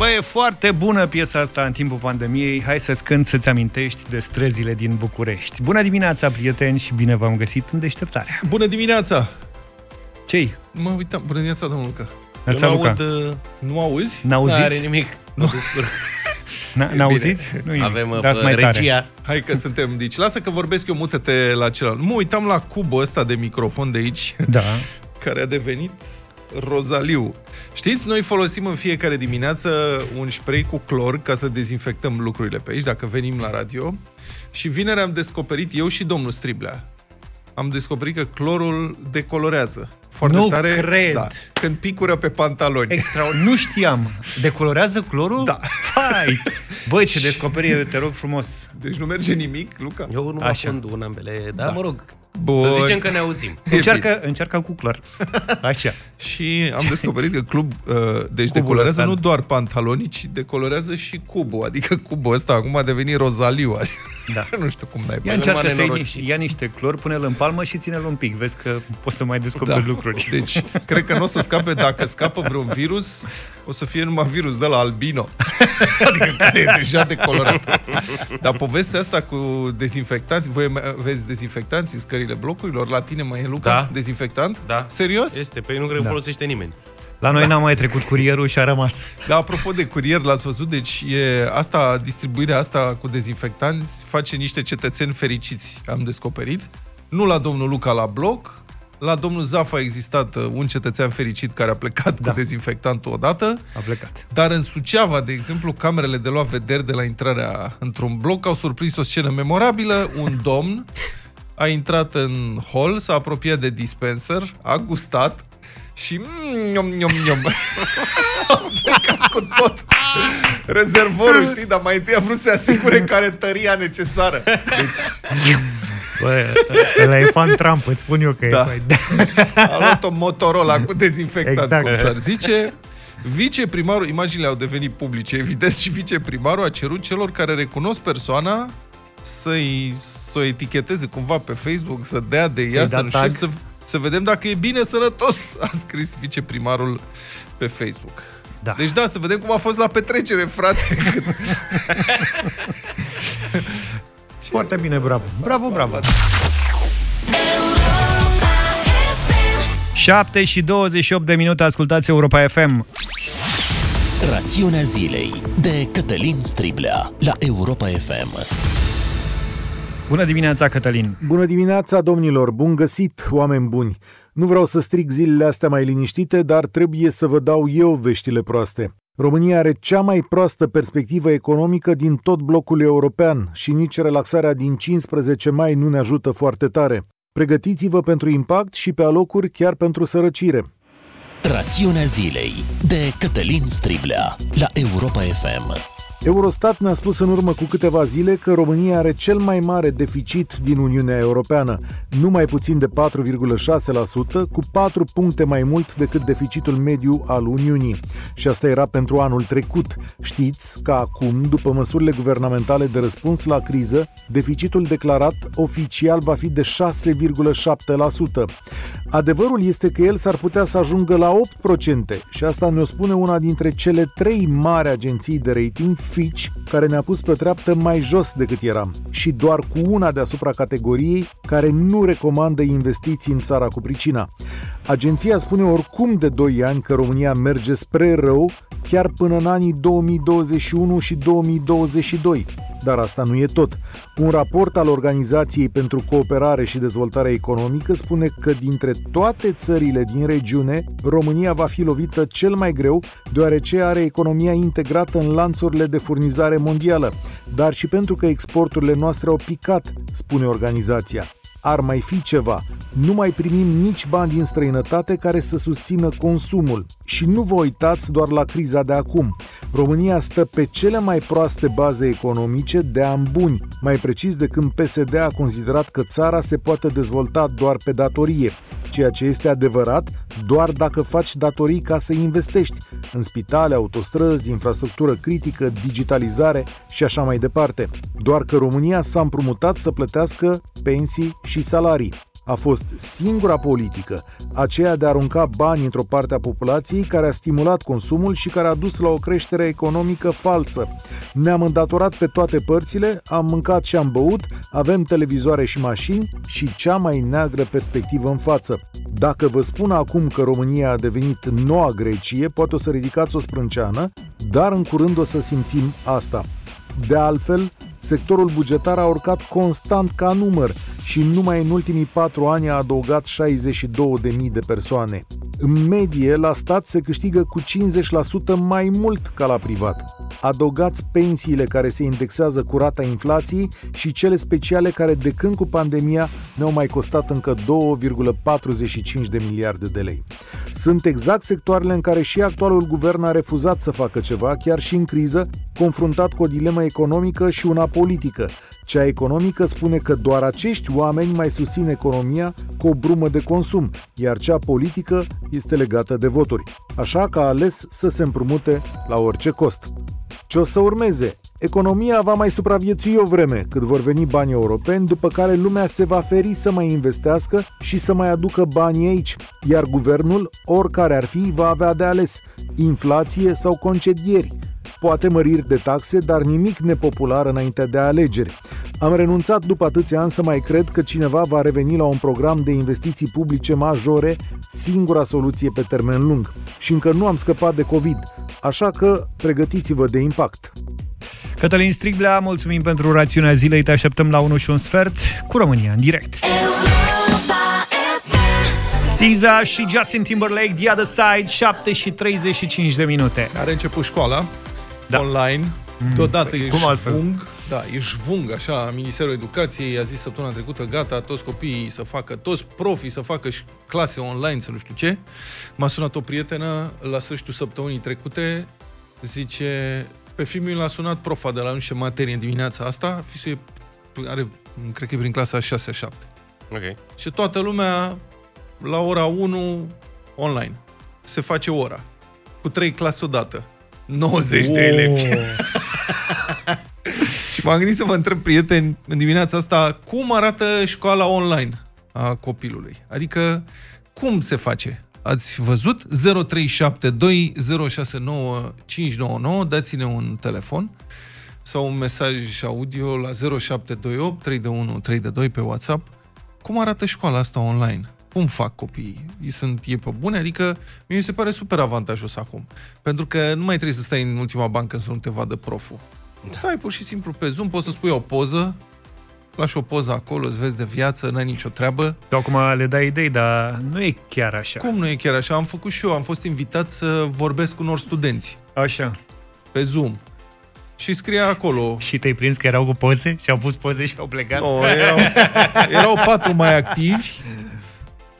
Bă, e foarte bună piesa asta în timpul pandemiei. Hai să-ți cânt să-ți amintești de străzile din București. Bună dimineața, prieteni, și bine v-am găsit în deșteptarea. Bună dimineața! Ce-i? Mă uitam. Bună dimineața, domnul Luca. Ați Eu nu Luca? aud, uh, Nu auzi? N-auziți? Nu are nimic. Mă descurc. N- N-auziți? Nu Avem uh, Dați mai tare. regia. Hai că suntem. Deci lasă că vorbesc eu, mută-te la celălalt. Mă uitam la cubul ăsta de microfon de aici, Da. care a devenit rozaliu. Știți, noi folosim în fiecare dimineață un spray cu clor ca să dezinfectăm lucrurile pe aici, dacă venim la radio. Și vineri am descoperit, eu și domnul Striblea, am descoperit că clorul decolorează. Foarte Nu tare. cred. Da, când picură pe pantaloni. Extra. Nu știam. Decolorează clorul? Da. Hai! Băi, ce descoperire, te rog frumos. Deci nu merge nimic, Luca? Eu nu Așa. afund în ambele, dar mă rog, Bun. să zicem că ne auzim. Încearcă, încearcă cu clor. Așa. Și am descoperit că club, uh, deci Cubul decolorează ăsta. nu doar pantalonii, ci decolorează și cubul. Adică cubul ăsta acum a devenit rozaliu. Așa. Da. nu știu cum n-ai Ia băgat. încearcă mare să iei norocit. niște, ia niște clor, pune-l în palmă și ține-l un pic. Vezi că poți să mai descoperi lucruri. Deci, cred că nu o să scape, dacă scapă vreun virus, o să fie numai virus de la albino. adică care e deja decolorat. Dar povestea asta cu dezinfectanți, voi mai aveți dezinfectanți în scările blocurilor? La tine mai e, Luca? Da. Dezinfectant? Da. Serios? Este, pe ei nu cred că Da. folosește nimeni. La noi n-a mai trecut curierul și a rămas. Da, apropo de curier, l-ați văzut? Deci e asta, distribuirea asta cu dezinfectanți face niște cetățeni fericiți, am descoperit. Nu la domnul Luca la bloc, la domnul Zaf a existat uh, un cetățean fericit care a plecat Da. cu dezinfectantul odată, A plecat. dar în Suceava, de exemplu, camerele de luat vederi de la intrarea într-un bloc au surprins o scenă memorabilă. Un domn a intrat în hol, s-a apropiat de dispenser, a gustat și mm, niom, niom, niom. a plecat cu tot rezervorul, știi, dar mai întâi a vrut să se asigure că are tăria necesară. Deci Bă, ăla e fan Trump, îți spun eu că Da. e. a luat o Motorola cu dezinfectant, Exact. cum s-ar zice. Viceprimarul, imaginile au devenit publice, evident, și viceprimarul a cerut celor care recunosc persoana să-i, să o eticheteze cumva pe Facebook, să dea de ea, Să-i să dea nu tag. știu, să, să vedem dacă e bine sănătos, a scris viceprimarul pe Facebook. Da. Deci da, să vedem cum a fost la petrecere, frate. Foarte bine, bravo. Bravo, bravo. 7 și 28 de minute, ascultați Europa FM. Rațiunea zilei de Cătălin Striblea la Europa FM. Bună dimineața, Cătălin. Bună dimineața, domnilor! Bun găsit, oameni buni! Nu vreau să strig zilele astea mai liniștite, dar trebuie să vă dau eu veștile proaste. România are cea mai proastă perspectivă economică din tot blocul european și nici relaxarea din 15 mai nu ne ajută foarte tare. Pregătiți-vă pentru impact și pe alocuri chiar pentru sărăcire. Rațiunea zilei de Cătălin Striblea la Europa FM. Eurostat ne-a spus în urmă cu câteva zile că România are cel mai mare deficit din Uniunea Europeană, nu mai puțin de 4,6%, cu 4 puncte mai mult decât deficitul mediu al Uniunii. Și asta era pentru anul trecut. Știți că acum, după măsurile guvernamentale de răspuns la criză, deficitul declarat oficial va fi de 6,7%. Adevărul este că el s-ar putea să ajungă la 8% și asta ne-o spune una dintre cele trei mari agenții de rating, Fitch, care ne-a pus pe treaptă mai jos decât eram și doar cu una deasupra categoriei care nu recomandă investiții în țara cu pricina. Agenția spune oricum de 2 ani că România merge spre rău chiar până în anii 2021 și 2022. Dar asta nu e tot. Un raport al Organizației pentru Cooperare și Dezvoltare Economică spune că dintre toate țările din regiune, România va fi lovită cel mai greu, deoarece are economia integrată în lanțurile de furnizare mondială, dar și pentru că exporturile noastre au picat, spune organizația ar mai fi ceva. Nu mai primim nici bani din străinătate care să susțină consumul. Și nu vă uitați doar la criza de acum. România stă pe cele mai proaste baze economice de ani buni, mai precis de când PSD a considerat că țara se poate dezvolta doar pe datorie, ceea ce este adevărat doar dacă faci datorii ca să investești în spitale, autostrăzi, infrastructură critică, digitalizare și așa mai departe. Doar că România s-a împrumutat să plătească pensii și salarii. a fost singura politică, aceea de a arunca bani într-o parte a populației care a stimulat consumul și care a dus la o creștere economică falsă. Ne-am îndatorat pe toate părțile, am mâncat și am băut, avem televizoare și mașini și cea mai neagră perspectivă în față. Dacă vă spun acum că România a devenit noua Grecie, poate o să ridicați o sprânceană, dar în curând o să simțim asta. De altfel, sectorul bugetar a urcat constant ca număr și numai în ultimii patru ani a adăugat 62.000 de persoane. În medie, la stat se câștigă cu 50% mai mult ca la privat. Adăugați pensiile care se indexează cu rata inflației și cele speciale care de când cu pandemia ne-au mai costat încă 2,45 de miliarde de lei. Sunt exact sectoarele în care și actualul guvern a refuzat să facă ceva, chiar și în criză, confruntat cu o dilemă economică și una politică. Cea economică spune că doar acești oameni mai susțin economia cu o brumă de consum, iar cea politică este legată de voturi. Așa că a ales să se împrumute la orice cost. Ce o să urmeze? Economia va mai supraviețui o vreme cât vor veni banii europeni, după care lumea se va feri să mai investească și să mai aducă banii aici, iar guvernul, oricare ar fi, va avea de ales inflație sau concedieri, poate măriri de taxe, dar nimic nepopular înainte de alegeri. Am renunțat după atâția ani să mai cred că cineva va reveni la un program de investiții publice majore, singura soluție pe termen lung. Și încă nu am scăpat de COVID, așa că pregătiți-vă de impact. Cătălin Striglea, mulțumim pentru rațiunea zilei, te așteptăm la 1 și un sfert cu România în direct. Siza și Justin Timberlake, The Other Side, 7 și 35 de minute. Are început școala Da. online. Deodată e cum altfel? șvung, da, e șvung, așa, Ministerul Educației a zis săptămâna trecută, gata, toți copiii să facă, toți profii să facă și clase online, să nu știu ce. M-a sunat o prietenă la sfârșitul săptămânii trecute, zice, pe filmul l-a sunat profa de la nu știu ce materie în dimineața asta, fisul e, are, cred că e prin clasa 6-7. Ok. Și toată lumea la ora 1 online. Se face ora. Cu trei clase odată. 90 de elevi. Și m-am gândit să vă întreb, prieteni, în dimineața asta, cum arată școala online a copilului? Adică, cum se face? Ați văzut? 0372 069 599, dați-ne un telefon sau un mesaj audio la 0728 321 322 pe WhatsApp. Cum arată școala asta online? Cum fac copiii? Ei sunt e pe bune? Adică mie mi se pare super avantajos acum. Pentru că nu mai trebuie să stai în ultima bancă să nu te vadă proful. Stai pur și simplu pe Zoom, poți să spui o poză, lași o poză acolo, îți vezi de viață, n-ai nicio treabă. Tu acum le dai idei, dar nu e chiar așa. Cum nu e chiar așa? Am făcut și eu, am fost invitat să vorbesc cu unor studenți Așa. pe Zoom. Și scria acolo... Și te-ai prins că erau cu poze și au pus poze și au plecat? No, erau, erau patru mai activi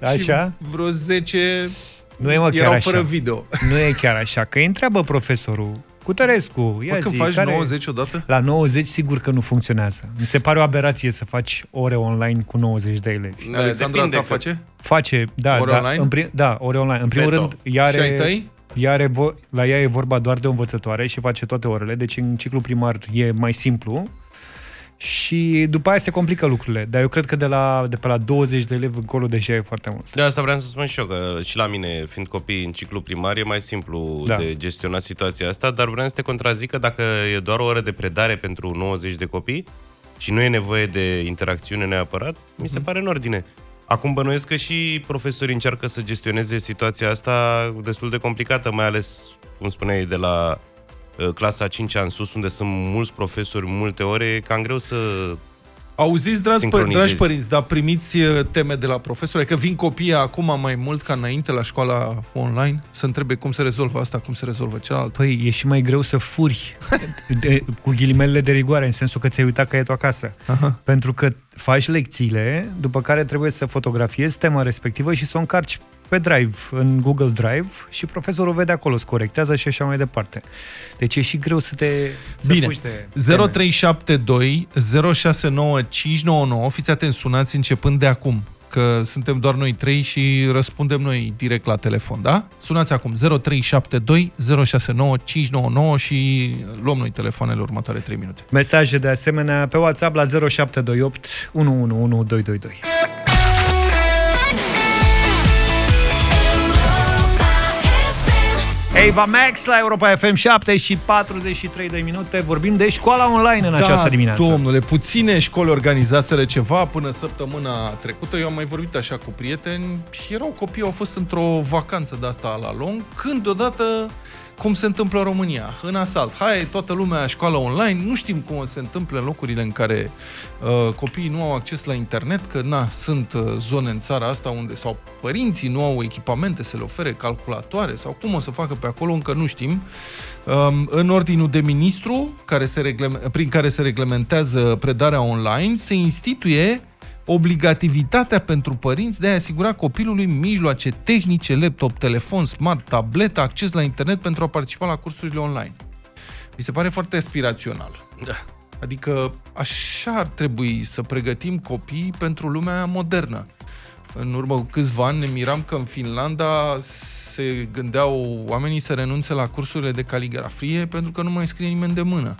Așa? și vreo 10 Nu e mă chiar erau așa. fără video. Nu e chiar așa, că îi întreabă profesorul cu Tărescu. Ia Bă, când zi, faci care... 90 odată? La 90 sigur că nu funcționează. Mi se pare o aberație să faci ore online cu 90 de elevi. Alexandra depinde ta că- face? Face, da, Ore da, online? În prim, da, ore online. În primul Veto. rând, ea Și ai are, tăi? ea are vo- la ea e vorba doar de o învățătoare și face toate orele, deci în ciclu primar e mai simplu și după aia se complică lucrurile. Dar eu cred că de, la, de pe la 20 de elevi încolo deja e foarte mult. De asta vreau să spun și eu, că și la mine, fiind copii în ciclu primar, e mai simplu Da. da. de gestionat situația asta, dar vreau să te contrazic că dacă e doar o oră de predare pentru 90 de copii și nu e nevoie de interacțiune neapărat, mi se pare în ordine. Acum bănuiesc că și profesorii încearcă să gestioneze situația asta destul de complicată, mai ales, cum spuneai, de la uh, clasa 5 în sus, unde sunt mulți profesori, multe ore, e cam greu să... Auziți, dragi, pă- Sincronizezi. dragi părinți, dar primiți uh, teme de la profesori? Că vin copiii acum mai mult ca înainte la școala online să întrebe cum se rezolvă asta, cum se rezolvă cealaltă. Păi, e și mai greu să furi de, cu ghilimelele de rigoare, în sensul că ți-ai uitat caietul acasă. Aha. Pentru că faci lecțiile, după care trebuie să fotografiezi tema respectivă și să o încarci pe Drive, în Google Drive și profesorul vede acolo, îți corectează și așa mai departe. Deci e și greu să te să Bine. fugi de teme. 0372 069 599 Fiți atenți, sunați începând de acum că suntem doar noi trei și răspundem noi direct la telefon, da? Sunați acum 0372 069 599 și luăm noi telefoanele următoare 3 minute. Mesaje de asemenea pe WhatsApp la 0728 111222. Eva Max la Europa FM 7 și 43 de minute. Vorbim de școala online în da, această dimineață. domnule, puține școli organizaseră ceva până săptămâna trecută. Eu am mai vorbit așa cu prieteni și erau copii, au fost într-o vacanță de asta la lung, când deodată cum se întâmplă în România, în asalt. Hai, toată lumea școală online, nu știm cum se întâmplă în locurile în care uh, copiii nu au acces la internet, că na, sunt uh, zone în țara asta unde sau părinții nu au echipamente să le ofere calculatoare sau cum o să facă pe acolo, încă nu știm. Um, în ordinul de ministru, care se prin care se reglementează predarea online, se instituie obligativitatea pentru părinți de a asigura copilului mijloace tehnice, laptop, telefon, smart, tabletă, acces la internet pentru a participa la cursurile online. Mi se pare foarte aspirațional. Da. Adică așa ar trebui să pregătim copii pentru lumea modernă. În urmă cu câțiva ani ne miram că în Finlanda se gândeau oamenii să renunțe la cursurile de caligrafie pentru că nu mai scrie nimeni de mână.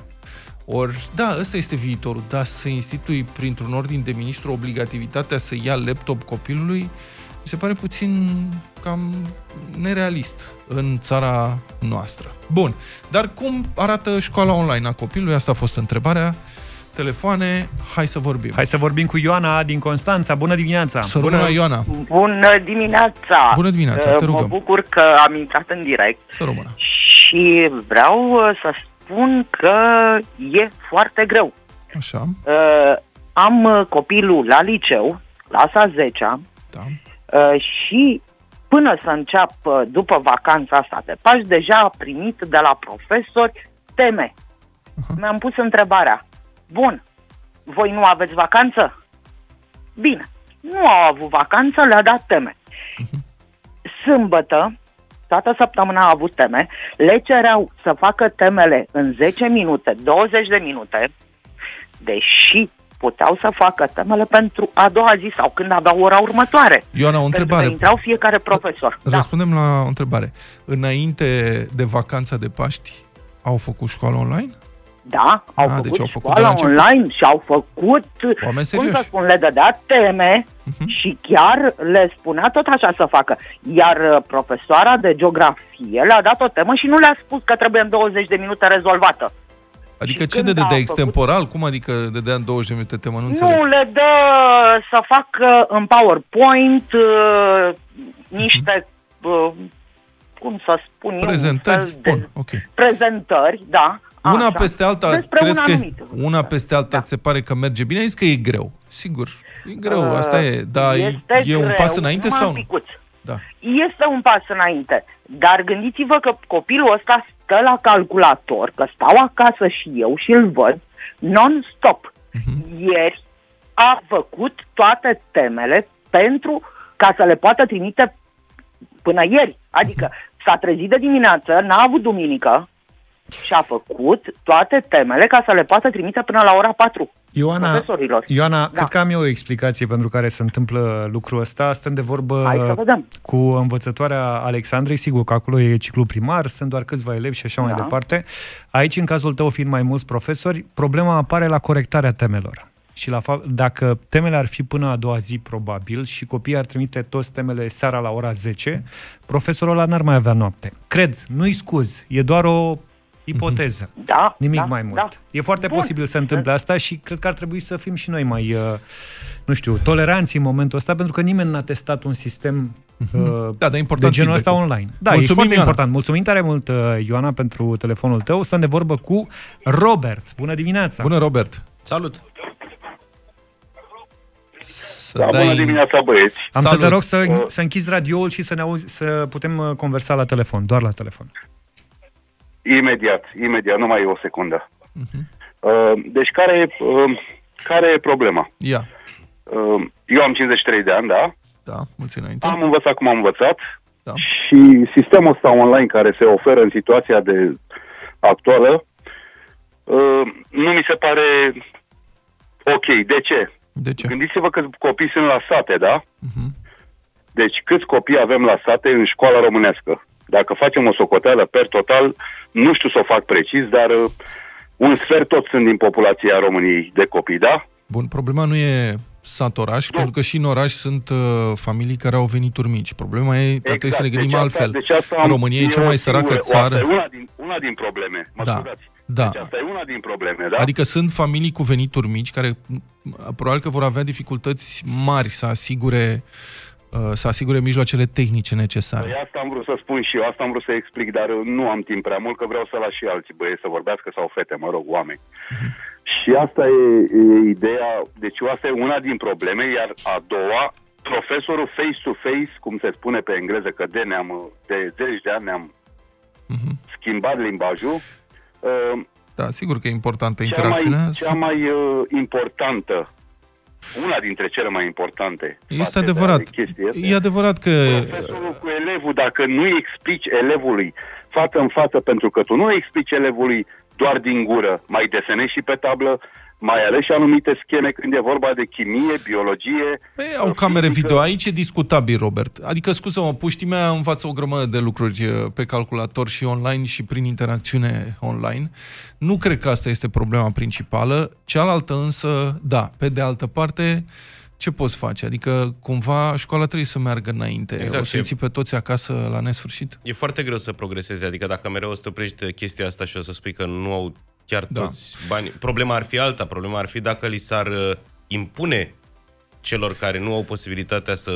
Ori, da, ăsta este viitorul, dar să institui printr-un ordin de ministru obligativitatea să ia laptop copilului, mi se pare puțin cam nerealist în țara noastră. Bun, dar cum arată școala online a copilului? Asta a fost întrebarea. Telefoane, hai să vorbim. Hai să vorbim cu Ioana din Constanța. Bună dimineața! Să Bună, Ioana! Bună dimineața! Bună dimineața, te rugăm! Mă bucur că am intrat în direct. Să rămână! Și vreau uh, să spun că e foarte greu. Așa. Uh, am uh, copilul la liceu, clasa 10 da. uh, și până să înceapă după vacanța asta de Paști, deja a primit de la profesori teme. Uh-huh. Mi-am pus întrebarea. Bun, voi nu aveți vacanță? Bine, nu au avut vacanță, le-a dat teme. Uh-huh. Sâmbătă, toată săptămâna a avut teme, le cereau să facă temele în 10 minute, 20 de minute, deși puteau să facă temele pentru a doua zi sau când aveau ora următoare. Ioana, o întrebare. Pentru că intrau fiecare profesor. Da. Răspundem da. la o întrebare. Înainte de vacanța de Paști, au făcut școală online? Da, au a, făcut deci au făcut școala online și au făcut, Oameni cum să spun, le dădea teme uh-huh. și chiar le spunea tot așa să facă. Iar uh, profesoara de geografie le-a dat o temă și nu le-a spus că trebuie în 20 de minute rezolvată. Adică și ce de dădea extemporal? Făcut... Cum adică dădea în 20 de minute temă? Nu, înțeleg. nu le dă să facă în PowerPoint uh, niște, uh, cum să spun prezentări, eu, Bun, okay. prezentări, da, una Așa. peste alta, Despre crezi că una peste alta da. se pare că merge bine? Ai că e greu. Sigur, e greu, uh, asta e. Dar e greu, un pas înainte sau nu? Da. Este un pas înainte. Dar gândiți-vă că copilul ăsta stă la calculator, că stau acasă și eu și îl văd non-stop. Uh-huh. Ieri a făcut toate temele pentru ca să le poată trimite până ieri. Adică uh-huh. s-a trezit de dimineață, n-a avut duminică, și a făcut toate temele ca să le poată trimite până la ora 4 Ioana, profesorilor. Ioana da. cred că am eu o explicație pentru care se întâmplă lucrul ăsta. Stăm de vorbă cu învățătoarea Alexandrei, sigur că acolo e ciclu primar, sunt doar câțiva elevi și așa da. mai departe. Aici, în cazul tău, fiind mai mulți profesori, problema apare la corectarea temelor. Și la fapt, dacă temele ar fi până a doua zi, probabil, și copiii ar trimite toți temele seara la ora 10, profesorul ăla n-ar mai avea noapte. Cred, nu-i scuz, e doar o ipoteză. Da, Nimic da, mai mult. Da. E foarte Bun. posibil să întâmple asta și cred că ar trebui să fim și noi mai, uh, nu știu, toleranți în momentul ăsta, pentru că nimeni n-a testat un sistem mhm. uh, da, da, important de genul ăsta online. Da, Mulțumim, e foarte Ioana. important. Mulțumim tare mult, uh, Ioana, pentru telefonul tău. Stăm de vorbă cu Robert. Bună dimineața! Bună, Robert! Salut! Să da, dai... bună dimineața, băieți! Am Salut. să te rog să, uh, să închizi radioul și să ne auzi, să putem uh, conversa la telefon, doar la telefon. Imediat, imediat, numai o secundă. Uh-huh. Uh, deci care, uh, care e problema? Yeah. Uh, eu am 53 de ani, da? Da, mulți înainte. Am învățat cum am învățat da. și sistemul ăsta online care se oferă în situația de actuală uh, nu mi se pare ok. De ce? De ce? Gândiți-vă că copii sunt la sate, da? Uh-huh. Deci câți copii avem la sate în școala românească? Dacă facem o socoteală per total, nu știu să o fac precis, dar uh, un sfert tot sunt din populația României de copii, da? Bun, problema nu e sat-oraș, da. pentru că și în oraș sunt uh, familii care au venituri mici. Problema e, exact. trebuie să ne gândim deci altfel. Deci asta România e cea mai săracă țară. Asta e una din, una din probleme, mă da. scuzați. Da. Deci asta e una din probleme, da? Adică sunt familii cu venituri mici care probabil că vor avea dificultăți mari să asigure uh, să asigure mijloacele tehnice necesare. Păi asta am vrut să spun și eu, asta am vrut să explic, dar nu am timp prea mult, că vreau să las și alții băieți să vorbească sau fete, mă rog, oameni. Uh-huh. Și asta e, e ideea, deci asta e una din probleme, iar a doua, profesorul face-to-face, cum se spune pe engleză, că de, ne-am, de zeci de ani ne-am uh-huh. schimbat limbajul, uh, da, sigur că e importantă interacțiunea. Cea mai, cea mai uh, importantă, una dintre cele mai importante. Este adevărat. Este e adevărat că... Profesorul cu elevul, dacă nu explici elevului față în față, pentru că tu nu explici elevului doar din gură, mai desenezi și pe tablă, mai ales și anumite scheme când e vorba de chimie, biologie... Păi, au camere fizică. video. Aici e discutabil, Robert. Adică, scuză-mă, puștii mea învață o grămadă de lucruri uh, pe calculator și online și prin interacțiune online. Nu cred că asta este problema principală. Cealaltă însă, da, pe de altă parte, ce poți face? Adică, cumva, școala trebuie să meargă înainte. Exact, o să ții pe toți acasă la nesfârșit? E foarte greu să progreseze. Adică dacă mereu o să te oprești chestia asta și o să spui că nu au chiar da. toți banii. Problema ar fi alta. Problema ar fi dacă li s-ar uh, impune celor care nu au posibilitatea să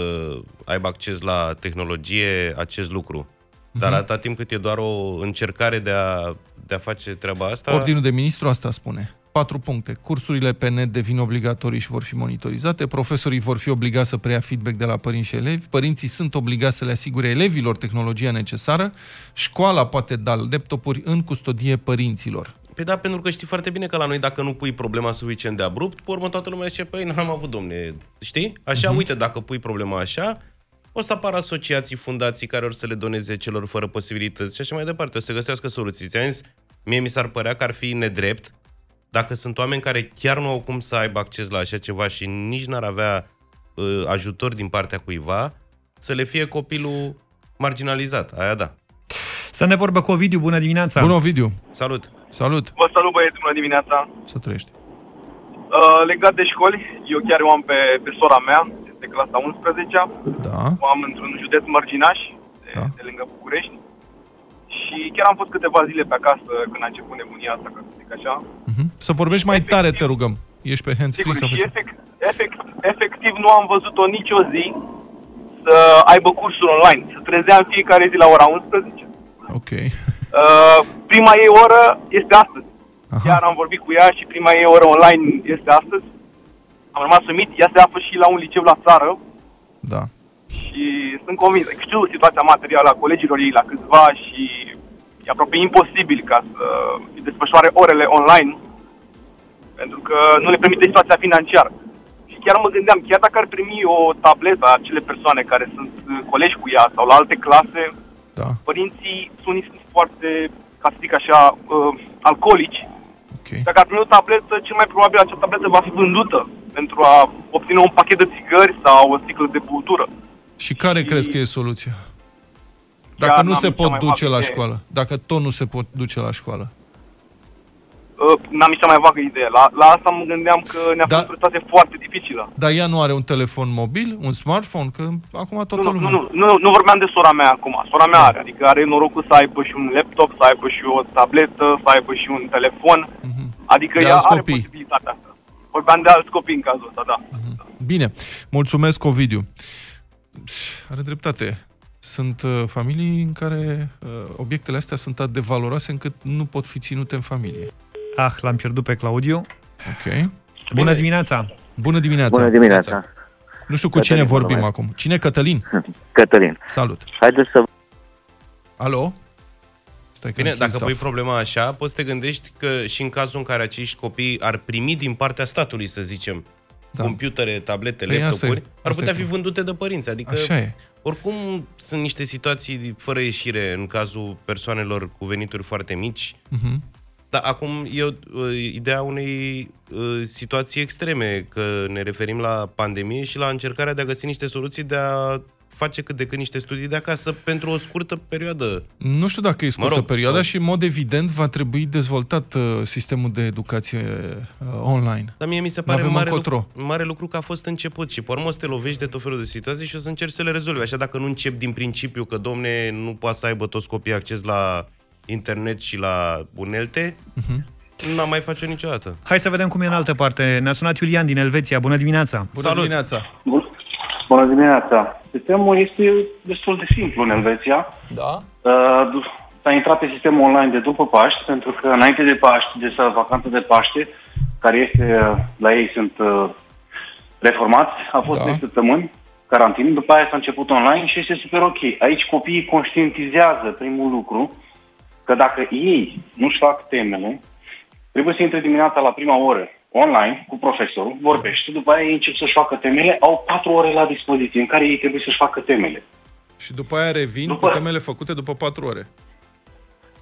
aibă acces la tehnologie acest lucru. Dar uh-huh. atâta timp cât e doar o încercare de a, de a face treaba asta... Ordinul de ministru asta spune. Patru puncte. Cursurile pe net devin obligatorii și vor fi monitorizate, profesorii vor fi obligați să preia feedback de la părinți și elevi, părinții sunt obligați să le asigure elevilor tehnologia necesară, școala poate da laptopuri în custodie părinților. Păi da, pentru că știi foarte bine că la noi dacă nu pui problema suficient de abrupt, pe urmă toată lumea zice, păi n-am avut, domne, știi? Așa, uh-huh. uite, dacă pui problema așa, o să apară asociații, fundații care or să le doneze celor fără posibilități și așa mai departe. O să găsească soluții. ți zis, mie mi s-ar părea că ar fi nedrept dacă sunt oameni care chiar nu au cum să aibă acces la așa ceva și nici n-ar avea uh, ajutor din partea cuiva, să le fie copilul marginalizat. Aia da. Să ne vorbă cu Ovidiu. Bună dimineața! Bună, Ovidiu! Salut! Salut! Vă salut, băieți, bună dimineața! Să trăiești! Uh, legat de școli, eu chiar o am pe, pe sora mea, este clasa 11 Da. O am într-un județ mărginaș, de, da. de lângă București. Și chiar am fost câteva zile pe acasă când a început nebunia asta, ca să zic așa. Uh-huh. Să vorbești mai efectiv, tare, te rugăm. Ești pe hands-free sau și efect, efect, efectiv nu am văzut-o nicio zi să aibă cursuri online. Să trezea în fiecare zi la ora 11 Ok. Uh, prima ei oră este astăzi. Aha. Iar am vorbit cu ea și prima ei oră online este astăzi. Am rămas sumit. Ea se află și la un liceu la țară. Da. Și sunt convins. Știu situația materială a colegilor ei la câțiva și e aproape imposibil ca să desfășoare orele online pentru că nu le permite situația financiară. Și chiar mă gândeam, chiar dacă ar primi o tabletă acele persoane care sunt colegi cu ea sau la alte clase, da. Părinții sunt foarte, ca să zic așa, uh, alcoolici. Okay. Dacă ar primi o tabletă, cel mai probabil acea tabletă va fi vândută pentru a obține un pachet de țigări sau o sticlă de băutură. Și care și... crezi că e soluția? Dacă nu se pot duce la școală. Dacă tot nu se pot duce la școală. Uh, n-am nici mai vagă idee. La, la asta mă gândeam că ne-a da, fost o situație foarte dificilă. Dar ea nu are un telefon mobil, un smartphone? Că acum toată nu, lumea... Nu, nu, nu, nu vorbeam de sora mea acum. Sora mea are, adică are norocul să aibă și un laptop, să aibă și o tabletă, să aibă și un telefon. Uh-huh. Adică de ea are copii. posibilitatea asta. Vorbeam de alți copii în cazul ăsta, da. Uh-huh. Bine, mulțumesc, Ovidiu. Are dreptate. Sunt uh, familii în care uh, obiectele astea sunt atât de valoroase încât nu pot fi ținute în familie. Ah, l-am pierdut pe Claudiu. Ok. Bună dimineața! Bună dimineața! Bună dimineața! Nu știu cu Cătălin, cine vorbim numai. acum. Cine? Cătălin? Cătălin. Salut! Haideți să... Alo? Stai Bine, dacă pui problema așa, poți să te gândești că și în cazul în care acești copii ar primi din partea statului, să zicem, da. computere, tablete, păi laptopuri, ar putea fi vândute de părinți. Adică, Așa e. oricum, sunt niște situații fără ieșire în cazul persoanelor cu venituri foarte mici. Uh-huh. Dar acum e o, ideea unei uh, situații extreme, că ne referim la pandemie și la încercarea de a găsi niște soluții de a face cât de cât niște studii de acasă pentru o scurtă perioadă. Nu știu dacă e scurtă Mă rog, perioada sau- și, în mod evident, va trebui dezvoltat uh, sistemul de educație uh, online. Dar mie mi se pare N-avem mare încotro. lucru, mare lucru că a fost început și pe urmă o să te lovești de tot felul de situații și o să încerci să le rezolvi. Așa dacă nu încep din principiu că, domne, nu poate să aibă toți copiii acces la internet și la unelte, Mhm. n-am mai face-o niciodată. Hai să vedem cum e în altă parte. Ne-a sunat Iulian din Elveția. Bună dimineața! Bună Salut! dimineața! Bun. Bună dimineața! Sistemul este destul de simplu în Elveția. Da? Uh, du- S-a intrat pe sistemul online de după Paști, pentru că înainte de Paști, de sa- vacanță de Paște, care este, uh, la ei sunt uh, reformați, a fost Da. da. 3 săptămâni, carantină, după aia s-a început online și este super ok. Aici copiii conștientizează primul lucru că dacă ei nu-și fac temele, trebuie să intre dimineața la prima oră online cu profesorul, vorbește, după aia ei încep să-și facă temele, au patru ore la dispoziție în care ei trebuie să-și facă temele. Și după aia revin După- cu temele făcute după patru ore.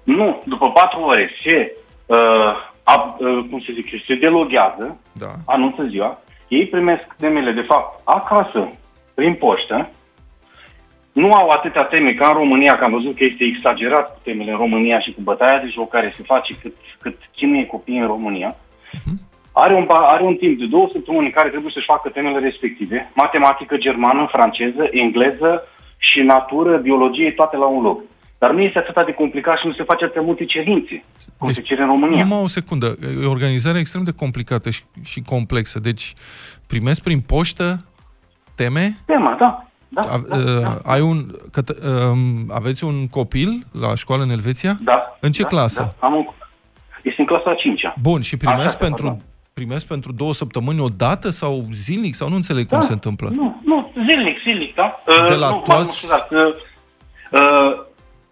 Nu, după patru ore se, uh, ab, uh, cum se zice, se deloghează, Da. anunță ziua, ei primesc temele, de fapt, acasă, prin poștă, nu au atâtea teme ca în România, că am văzut că este exagerat cu temele în România și cu bătaia de joc care se face cât, cât chinuie copiii în România. Are un, pa- are un timp de două săptămâni în care trebuie să-și facă temele respective, matematică, germană, franceză, engleză și natură, biologie, toate la un loc. Dar nu este atât de complicat și nu se face atât multe cerințe, cum Deci, se cere în România. Numai o secundă. E o organizare extrem de complicată și, și complexă. Deci, primesc prin poștă teme? Tema, da. Da, A, da, uh, da, ai un, că, um, aveți un copil la școală în Elveția? da. În ce da, clasă? Da, am un... Este în clasa a 5-a. Bun, și primesc Așa, pentru, pardon. primesc pentru două săptămâni o dată sau zilnic? Sau nu înțeleg cum Da, se întâmplă? Nu, nu, zilnic, zilnic, da? De Uh, la nu, toți- m-am scuzat, uh, uh,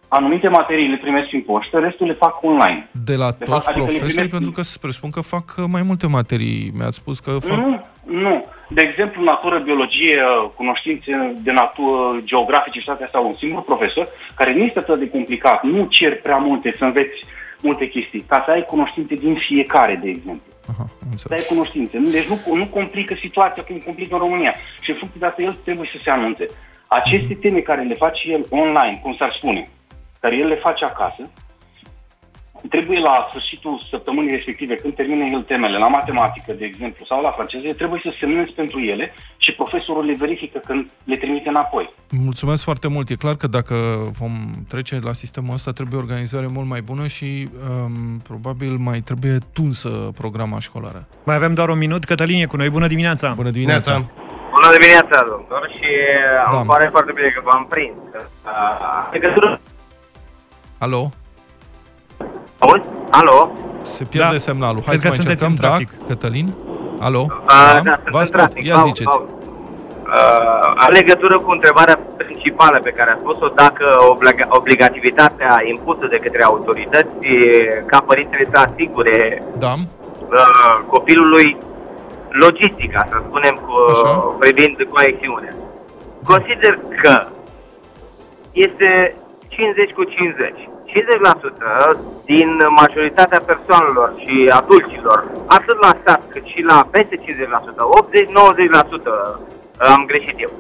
anumite materii le primesc prin poștă, restul le fac online. De la De toți fapt, adică le profesorii? primesc- Pentru că presupun că fac uh, mai multe materii. Mi-ați spus că fac... Nu, nu. De exemplu, natură, biologie, uh, cunoștințe de natură, geografice și toate astea, un singur profesor, care nu este atât de complicat, nu cer prea multe să înveți multe chestii, ca să ai cunoștințe din fiecare, de exemplu. Aha, am să înțeles. ai cunoștințe. Nu- Deci nu, nu complică situația cum complică în România. Și în funcție de asta el trebuie să se anunțe. Aceste teme care le face el online, cum s-ar spune, care el le face acasă, trebuie la sfârșitul săptămânii respective, când termină el temele la matematică, de exemplu, sau la franceză, trebuie să semnezi pentru ele și profesorul le verifică când le trimite înapoi. Mulțumesc foarte mult. E clar că dacă vom trece la sistemul ăsta, trebuie o organizare mult mai bună și um, probabil mai trebuie tunsă programa școlară. Mai avem doar un minut. Cătălin e cu noi. Bună dimineața! Bună dimineața! Bună dimineața, doctor, și Da. îmi pare foarte bine că v-am prins. Uh, legătură... Alo? Auzi? Alo? Se pierde Da. semnalul. Hai Cred să că mai sunteți încercăm. în Da, Cătălin? Alo? Uh, da, sunt Vă în ascult. trafic. Ia Au- ziceți. au. Uh, are legătură cu întrebarea principală pe care a spus-o, dacă obliga- obligativitatea impusă de către autorități ca părintele să asigure Da? uh, copilului logistica, să spunem, cu, Așa. privind conexiunea. Consider că este 50 cu 50. 50% din majoritatea persoanelor și adulților, atât la stat cât și la peste 50%, 80-90% am greșit eu,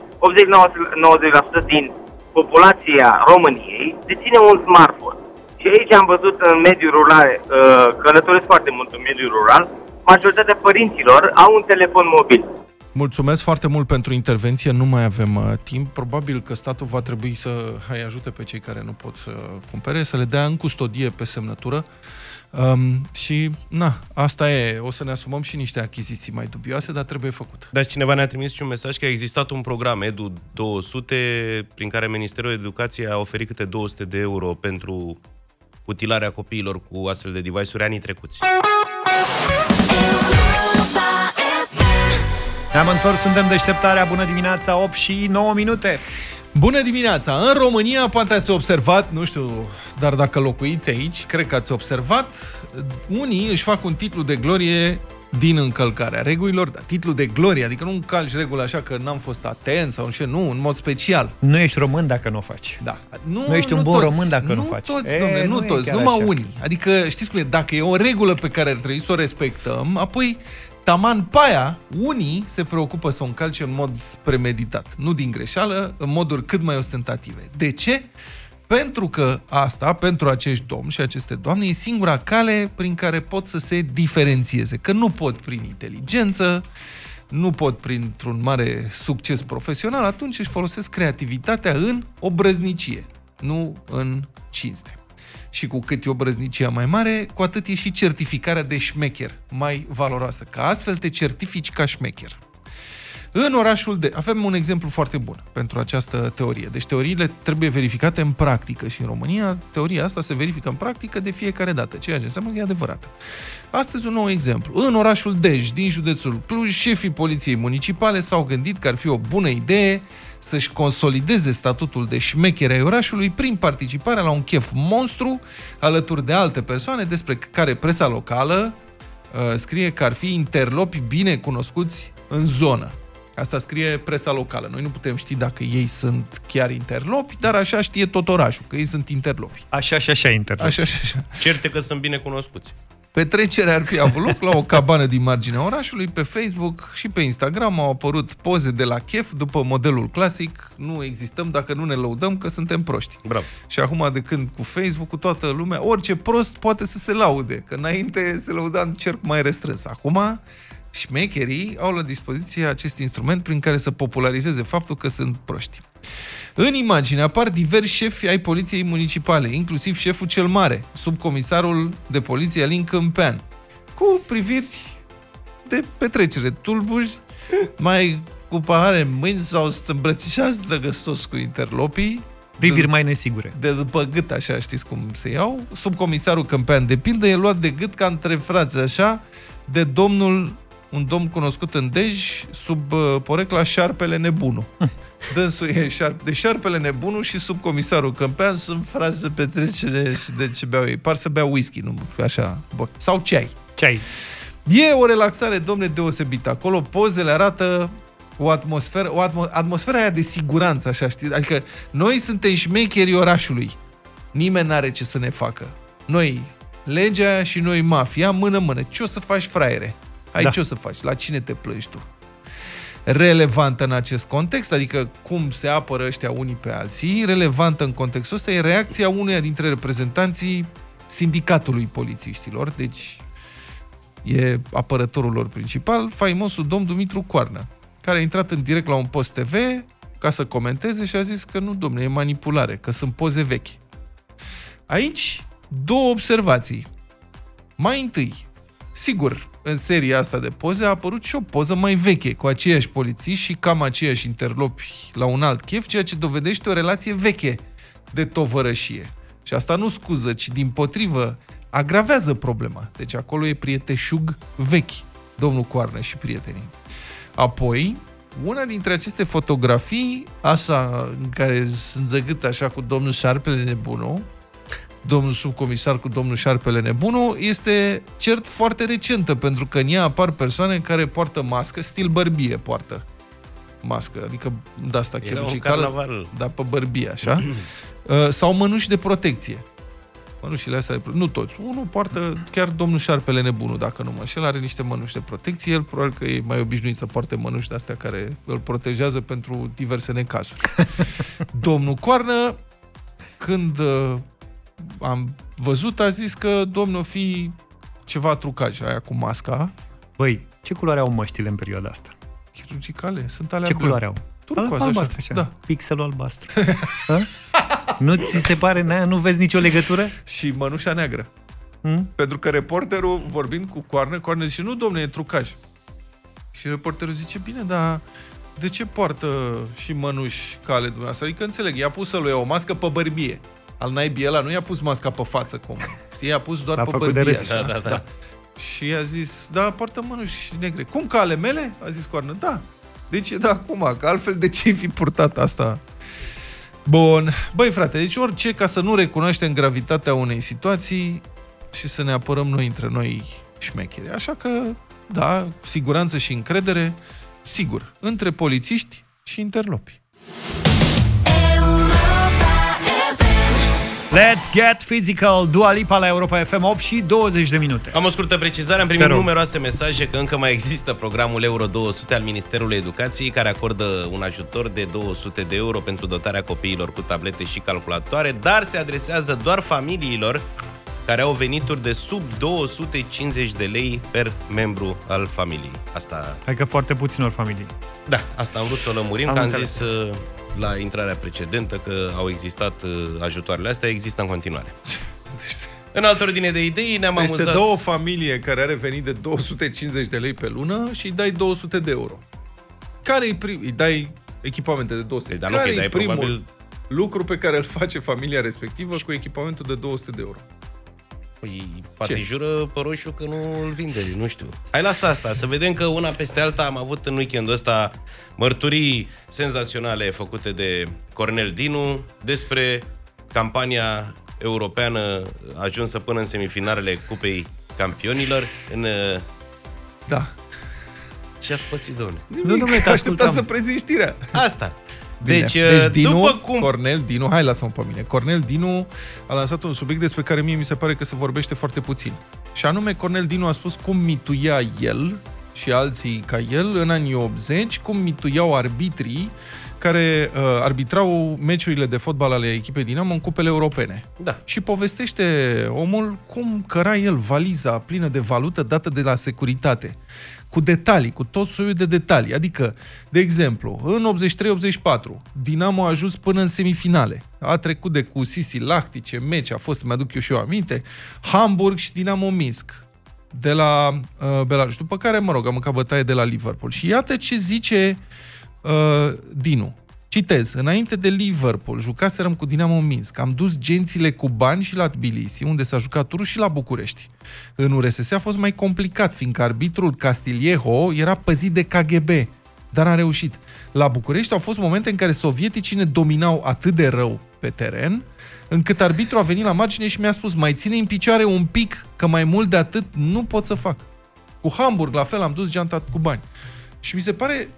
80-90% din populația României deține un smartphone. Și aici am văzut în mediul rural, uh, călătoresc foarte mult în mediul rural, majoritatea părinților au un telefon mobil. Mulțumesc foarte mult pentru intervenție, nu mai avem uh, timp. Probabil că statul va trebui să îi ajute pe cei care nu pot să cumpere, să le dea în custodie pe semnătură. Um, și, na, asta e. O să ne asumăm și niște achiziții mai dubioase, dar trebuie făcut. Dar cineva ne-a trimis și un mesaj că a existat un program Edu 200 prin care Ministerul Educației a oferit câte 200 de euro pentru utilarea copiilor cu astfel de device-uri anii trecuți. Ne-am întors, suntem deșteptarea. Bună dimineața, 8 și 9 minute. Bună dimineața! În România, poate ați observat, nu știu, dar dacă locuiți aici, cred că ați observat, unii își fac un titlu de glorie din încălcarea regulilor, dar titlu de glorie, adică nu încalci regula așa că n-am fost atent sau ce, nu, în mod special. Nu ești român dacă nu o faci. Da. Nu, Nu ești un bun român dacă nu nu faci. Toți, E, domne, nu, nu e toți, chiar numai așa. unii. Adică, știți cum e, dacă e o regulă pe care ar trebui să o respectăm, apoi taman paia, unii se preocupă să o încalce în mod premeditat, nu din greșeală, în moduri cât mai ostentative. De ce? Pentru că asta, pentru acești domni și aceste doamne, e singura cale prin care pot să se diferențieze. Că nu pot prin inteligență, nu pot printr-un mare succes profesional, atunci își folosesc creativitatea în obrăznicie, nu în cinste. Și cu cât e obrăznicia mai mare, cu atât e și certificarea de șmecher mai valoroasă. Ca astfel te certifici ca șmecher. În orașul de... Avem un exemplu foarte bun pentru această teorie. Deci teoriile trebuie verificate în practică și în România teoria asta se verifică în practică de fiecare dată, ceea ce înseamnă că e adevărată. Astăzi un nou exemplu. În orașul Dej, din județul Cluj, șefii poliției municipale s-au gândit că ar fi o bună idee să-și consolideze statutul de șmechere ai orașului prin participarea la un chef monstru alături de alte persoane despre care presa locală uh, scrie că ar fi interlopi bine cunoscuți în zonă. Asta scrie presa locală. Noi nu putem ști dacă ei sunt chiar interlopi, dar așa știe tot orașul, că ei sunt interlopi. Așa și așa interlopi. Așa și așa. Certe că sunt bine cunoscuți. Petrecerea ar fi avut loc la o cabană din marginea orașului, pe Facebook și pe Instagram au apărut poze de la chef după modelul clasic, nu existăm dacă nu ne lăudăm că suntem proști. Bravo. Și acum de când cu Facebook, cu toată lumea, orice prost poate să se laude, că înainte se lăuda în cerc mai restrâns. Acum șmecherii au la dispoziție acest instrument prin care să popularizeze faptul că sunt proști. În imagine apar diversi șefi ai poliției municipale, inclusiv șeful cel mare, subcomisarul de poliție Alin Câmpean, cu priviri de petrecere, tulburi, mai cu pahare în mâini sau îmbrățișați drăgăstos cu interlopii, Priviri mai nesigure. de după gât, așa știți cum se iau. Subcomisarul Câmpean, de pildă, e luat de gât ca între frați, așa, de domnul, un domn cunoscut în Dej, sub uh, porecla Șarpele Nebunu. Dânsul e șarp, de Șarpele Nebunu și subcomisarul Câmpean sunt frați de petrecere și de ce beau ei. Par să bea whisky, nu așa, bun. Sau ceai. Ceai. E o relaxare, domne, deosebită. Acolo pozele arată o atmosferă, o atmo- atmosfera aia de siguranță, așa, știi? Adică noi suntem șmecherii orașului. Nimeni n-are ce să ne facă. Noi, legea și noi mafia, mână-mână. Ce o să faci, fraiere? Hai, Da. ce o să faci? La cine te plângi tu? Relevantă în acest context, adică cum se apără ăștia unii pe alții, relevantă în contextul ăsta e reacția uneia dintre reprezentanții sindicatului polițiștilor, deci e apărătorul lor principal, faimosul domn Dumitru Coarnă, care a intrat în direct la un post TV ca să comenteze și a zis că nu, domne, e manipulare, că sunt poze vechi. Aici, două observații. Mai întâi, sigur, în seria asta de poze a apărut și o poză mai veche, cu aceiași polițiști și cam aceiași interlopi la un alt chef, ceea ce dovedește o relație veche de tovărășie. Și asta nu scuză, ci din potrivă agravează problema. Deci acolo e prieteșug vechi, domnul Coarnă și prietenii. Apoi, una dintre aceste fotografii, așa, în care sunt zăgât așa cu domnul Șarpele Nebunu, domnul subcomisar cu domnul Șarpele Nebunu, este cert foarte recentă, pentru că în ea apar persoane care poartă mască, stil bărbie poartă mască, adică de asta Era un chirurgicală, carnaval. dar pe bărbie, așa, Uh, sau mănuși de protecție. Mănușile astea de pro- Nu toți. Unul poartă chiar domnul Șarpele Nebunu, dacă nu mă înșel, are niște mănuși de protecție. El probabil că e mai obișnuit să poarte mănuși de astea care îl protejează pentru diverse necazuri. domnul Coarnă, când uh, am văzut, a zis că domnul fi ceva trucaj, aia cu masca. Băi, ce culoare au măștile în perioada asta? Chirurgicale, sunt alea Ce bleu. culoare au? Turcoaz, albastru, așa. așa. Da. Pixelul albastru. Ha? nu ți se pare, n nu vezi nicio legătură? Și mănușa neagră. Hmm? Pentru că reporterul, vorbind cu Coarne, Coarne zice, nu, domne, e trucaj. Și reporterul zice, bine, dar de ce poartă și mănuși ca ale dumneavoastră? Adică înțeleg, i-a pus lui o mască pe bărbie. Al naibii ăla nu i-a pus masca pe față, cum. Știi, i-a pus doar L-a pe făcut de bărbie. râs. așa. Da, da, da. Și i-a zis, da, poartă mănuși negre. Cum, ca ale mele? A zis Coarne, da. Deci e da acum, că altfel de ce fi purtat asta? Bun. Băi, frate, deci orice ca să nu recunoaștem gravitatea unei situații și să ne apărăm noi între noi șmecheri. Așa că, da, siguranță și încredere, sigur, între polițiști și interlopi. Let's get physical, Dua Lipa la Europa FM 8 și 20 de minute. Am o scurtă precizare, am Te primit rog. numeroase mesaje că încă mai există programul Euro 200 al Ministerului Educației care acordă un ajutor de 200 de euro pentru dotarea copiilor cu tablete și calculatoare, dar se adresează doar familiilor care au venituri de sub 250 de lei per membru al familiei. Asta, Hai că foarte puținor familii. da, asta am vrut să o lămurim, Am că am înțeles. zis uh, la intrarea precedentă că au existat uh, ajutoarele astea, există în continuare. În altă ordine de idei, ne-am Deci se amuzat... dă o familie care are venit de 250 de lei pe lună și îi dai 200 de euro. Care îi, prim... îi dai echipamente de 200 Dar nu, Care că îi e dai primul probabil- lucru pe care îl face familia respectivă cu echipamentul de 200 de euro? Păi, poate jură pe roșu că nu îl vinde, nu știu. Hai, lasă asta, să vedem că una peste alta am avut în weekendul ăsta mărturii senzaționale făcute de Cornel Dinu despre campania europeană ajunsă până în semifinalele Cupei Campionilor în... Da. Ce ați pățit, domnule? Nu, domnule, te Aștepta ascultam. să prezint știrea. Asta. Bine. Deci, deci uh, Dinu, după cum- Cornel Dinu, hai lasă-mă pe mine. Cornel Dinu a lansat un subiect despre care mie mi se pare că se vorbește foarte puțin. Și anume, Cornel Dinu a spus cum mituia el și alții ca el în anii 80, cum mituiau arbitrii care uh, arbitrau meciurile de fotbal ale echipei Dinamo în cupele europene. Da. Și povestește omul cum căra el valiza plină de valută dată de la securitate. Cu detalii, cu tot soiul de detalii. Adică, de exemplu, în 83-84, Dinamo a ajuns până în semifinale. A trecut de cu Sisi Lahti, ce meci a fost, mi-aduc eu și eu aminte, Hamburg și Dinamo Minsk de la uh, Belarus. După care, mă rog, am mâncat bătaie de la Liverpool. Și iată ce zice uh, Dinu. Citez, înainte de Liverpool, jucaserăm cu Dinamo Minsk. Am dus gențile cu bani și la Tbilisi, unde s-a jucat turul și la București. În URSS a fost mai complicat, fiindcă arbitrul Castilieho era păzit de KGB, dar a reușit. La București au fost momente în care sovieticii ne dominau atât de rău pe teren, încât arbitru a venit la margine și mi-a spus, mai ține în picioare un pic, că mai mult de atât nu pot să fac. Cu Hamburg, la fel, am dus geanta cu bani. Și mi se pare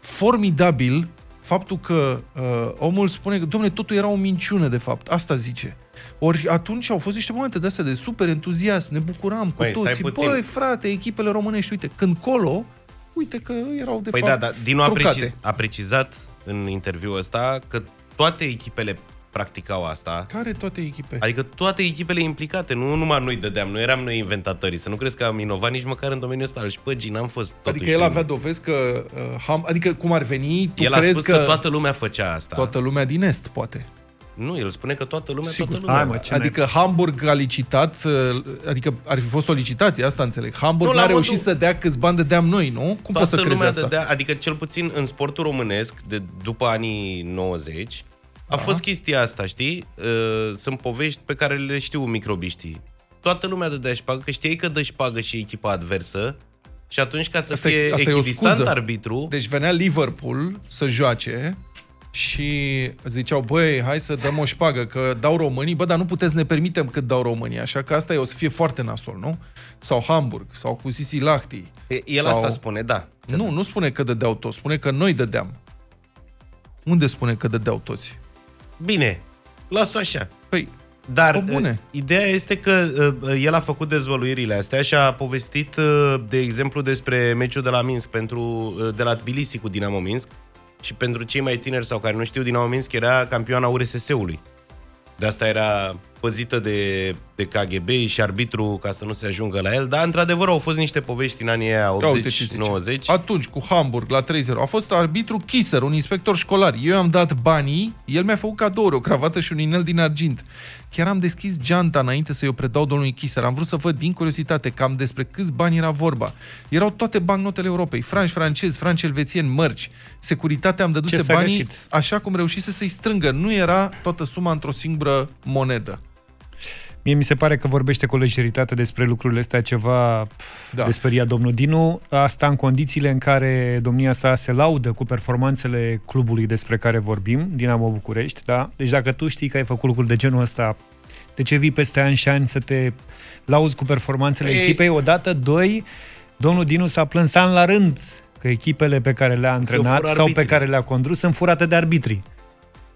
formidabil faptul că uh, omul spune că, domnule, totul era o minciună, de fapt. Asta zice. Ori atunci au fost niște momente de astea de super entuziasm, ne bucuram cu Păi, stai toții. puțin. Băi, frate, echipele românești, uite, când colo, uite că erau de Păi fapt da, da, Dinu a, trucate. preciz, a precizat în interviul ăsta că toate echipele practicau asta. Care toate echipe? Adică toate echipele implicate, nu numai noi dădeam, nu eram noi inventatorii. Să nu crezi că am inovat nici măcar în domeniul ăsta. Și păi, n-am fost totuși Adică el din- avea dovezi că, uh, ham, adică cum ar veni, tu El a crezi spus că... că toată lumea făcea asta. toată lumea din Est, poate. Nu, el spune că toată lumea, Sigur. toată lumea. Hai, mă, ce Adică Hamburg a licitat, uh, adică ar fi fost o licitație, asta înțeleg. Hamburg Nu, n-a la reușit modul- să dea câți bani dădeam noi, nu? Cum poți să Toată crezi lumea asta? Dădea, adică cel puțin în sportul românesc, de după anii 90, a fost chestia asta, știi? Uh, Sunt povești pe care le știu microbiștii. Toată lumea dădea șpagă, că știai că dă șpagă și echipa adversă și atunci ca să Asta fie e, asta e o echidistant scuză. arbitru, Deci venea Liverpool să joace și ziceau, băi, hai să dăm o șpagă, că dau românii, bă, dar nu puteți să ne permitem cât dau românii, așa că asta e, o să fie foarte nasol, nu? Sau Hamburg, sau cu Sisi Lahti. E, el sau... asta spune, da. Nu, nu spune că dădeau toți, spune că noi dădeam. Unde spune că dădeau toți? Bine, las-o așa. Păi, Dar Pe bune. uh, ideea este că uh, el a făcut dezvăluirile astea și a povestit, uh, de exemplu, despre meciul de la Minsk, pentru, uh, de la Tbilisi cu Dinamo Minsk. Și pentru cei mai tineri sau care nu știu, Dinamo Minsk era campioana URSS-ului. De asta era păzită de, de KGB și arbitru ca să nu se ajungă la el. Dar, într-adevăr, au fost niște povești în anii aia Ia uite ce zice. 80-90. Atunci, cu Hamburg, la 3-0, a fost arbitru Kisser, un inspector școlar. Eu i-am dat banii, el mi-a făcut cadouri, o cravată și un inel din argint. Chiar am deschis geanta înainte să-i o predau domnului Kisser. Am vrut să văd din curiozitate cam despre câți bani era vorba. Erau toate bancnotele Europei, franci francezi, franci elvețieni, mărci. Securitatea am dăduse Ce s-a banii găsit? așa cum reușise să-i strângă. Nu era toată suma într-o singură monedă. Mie mi se pare că vorbește cu lejeritate despre lucrurile astea ceva da. de speriat domnul Dinu. Asta în condițiile în care domnia sa se laudă cu performanțele clubului despre care vorbim, Dinamo București, da? Deci dacă tu știi că ai făcut lucruri de genul ăsta, de ce vii peste ani și ani să te lauzi cu performanțele Ei- echipei? Odată, doi, domnul Dinu s-a plâns an la rând că echipele pe care le-a antrenat fură sau pe arbitrii. care le-a condus sunt furate de arbitrii.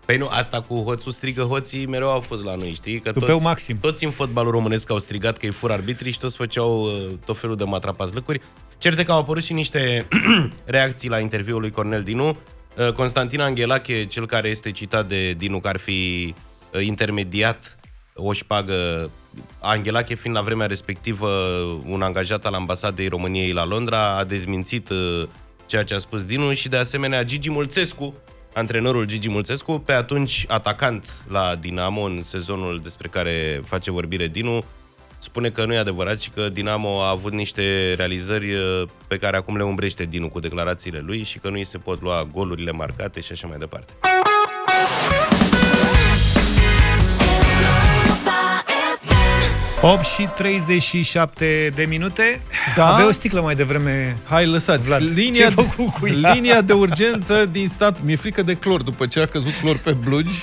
Păi nu, asta cu hoțul strigă hoții mereu au fost la noi, știi? Că Tupeu toți, maxim. toți în fotbalul românesc au strigat că îi fur arbitrii și toți făceau uh, tot felul de matrapazlăcuri. Cert e că au apărut și niște reacții la interviul lui Cornel Dinu. Uh, Constantin Anghelache, cel care este citat de Dinu că ar fi uh, intermediat o șpagă, Anghelache fiind la vremea respectivă un angajat al ambasadei României la Londra, a dezmințit uh, ceea ce a spus Dinu și de asemenea Gigi Mulțescu, antrenorul Gigi Mulțescu, pe atunci atacant la Dinamo în sezonul despre care face vorbire Dinu, spune că nu e adevărat și că Dinamo a avut niște realizări uh, pe care acum le umbrește Dinu cu declarațiile lui și că nu îi se pot lua golurile marcate și așa mai departe. 8 și 37 de minute. Da? Avea o sticlă mai devreme. Hai, lăsați. Vlad, linia, ce-ai făcut cu ea? linia de urgență din stat. Mi-e frică de clor după ce a căzut clor pe blugi.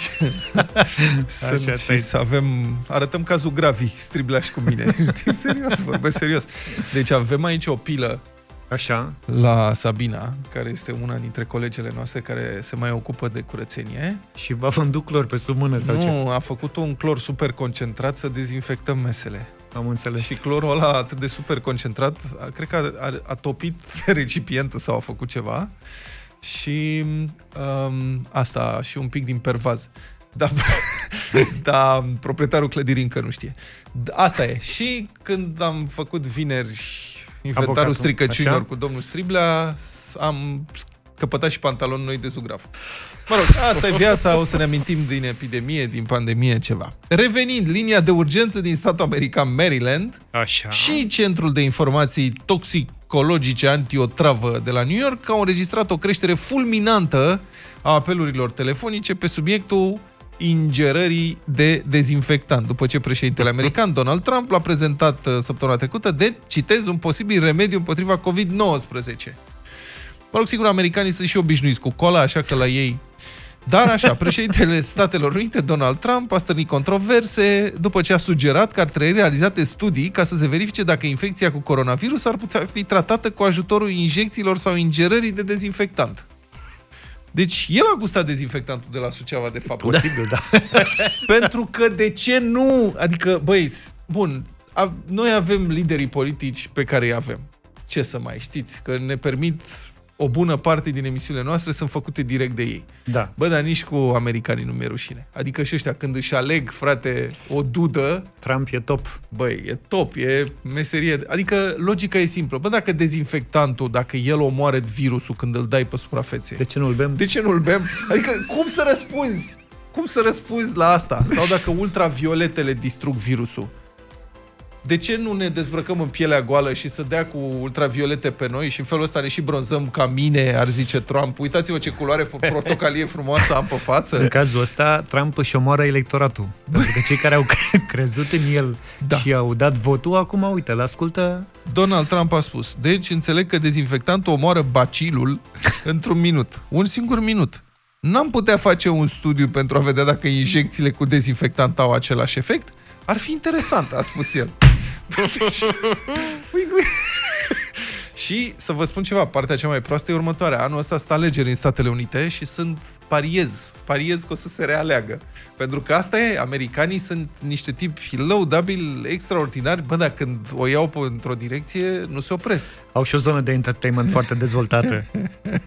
să, Așa, și stai. să avem... Arătăm cazul Gravi, stribleaș cu mine. serios, vorbesc serios. Deci avem aici o pilă Așa. la Sabina, care este una dintre colegele noastre care se mai ocupă de curățenie. Și v-a vândut clor pe sub mână sau ce? Nu, a făcut un clor super concentrat să dezinfectăm mesele. Am înțeles. Și clorul ăla atât de super concentrat, a, cred că a, a, a topit recipientul sau a făcut ceva. Și um, asta, și un pic din pervaz. Dar da, proprietarul clădirii încă nu știe. Asta e. Și când am făcut vineri inventarul Avocatul, stricăciunilor așa? cu domnul Striblea, am căpătat și pantaloni noi de zugraf. Mă rog, asta e viața, o să ne amintim din epidemie, din pandemie, ceva. Revenind, linia de urgență din statul american Maryland Așa. și Centrul de Informații Toxicologice Antiotravă de la New York au înregistrat o creștere fulminantă a apelurilor telefonice pe subiectul ingerării de dezinfectant, după ce președintele american Donald Trump l-a prezentat uh, săptămâna trecută de, citez, un posibil remediu împotriva COVID-19. Mă rog, sigur, americanii sunt și obișnuiți cu cola, așa că la ei... Dar așa, președintele Statelor Unite, Donald Trump, a stârnit controverse după ce a sugerat că ar trebui realizate studii ca să se verifice dacă infecția cu coronavirus ar putea fi tratată cu ajutorul injecțiilor sau ingerării de dezinfectant. Deci el a gustat dezinfectantul de la Suceava, de fapt. Posibil, da. Pentru că de ce nu? Adică, băi, bun, a, noi avem liderii politici pe care îi avem. Ce să mai știți? Că ne permit o bună parte din emisiunile noastre sunt făcute direct de ei. Da. Bă, dar nici cu americanii nu mi-e rușine. Adică și ăștia, când își aleg, frate, o dudă, Trump e top. băi, e top, e meserie. Adică logica e simplă. Bă, dacă dezinfectantul, dacă el omoară virusul când îl dai pe suprafețe, De ce nu-l bem? de ce nu-l bem? Adică, cum să răspunzi? Cum să răspunzi la asta? Sau dacă ultravioletele distrug virusul? De ce nu ne dezbrăcăm în pielea goală și să dea cu ultraviolete pe noi și în felul ăsta ne și bronzăm ca mine, ar zice Trump. Uitați-vă ce culoare f- portocalie frumoasă am pe În față. cazul ăsta, Trump își omoară electoratul. Pentru că cei care au cre- crezut în el Da. și au dat votul, acum, uite, îl ascultă Donald Trump a spus, deci înțeleg că dezinfectantul omoară bacilul într-un minut. Un singur minut. N-am putea face un studiu pentru a vedea dacă injecțiile cu dezinfectant au același efect? Ar fi interesant, a spus el. Deci, păi nu Și să vă spun ceva, partea cea mai proastă e următoarea. Anul ăsta sunt alegeri în Statele Unite și sunt pariez, pariez că o să se realeagă. Pentru că asta e, americanii sunt niște tipi lăudabili, extraordinari, bă, dar când o iau pe- într-o direcție, nu se opresc. Au și o zonă de entertainment foarte dezvoltată.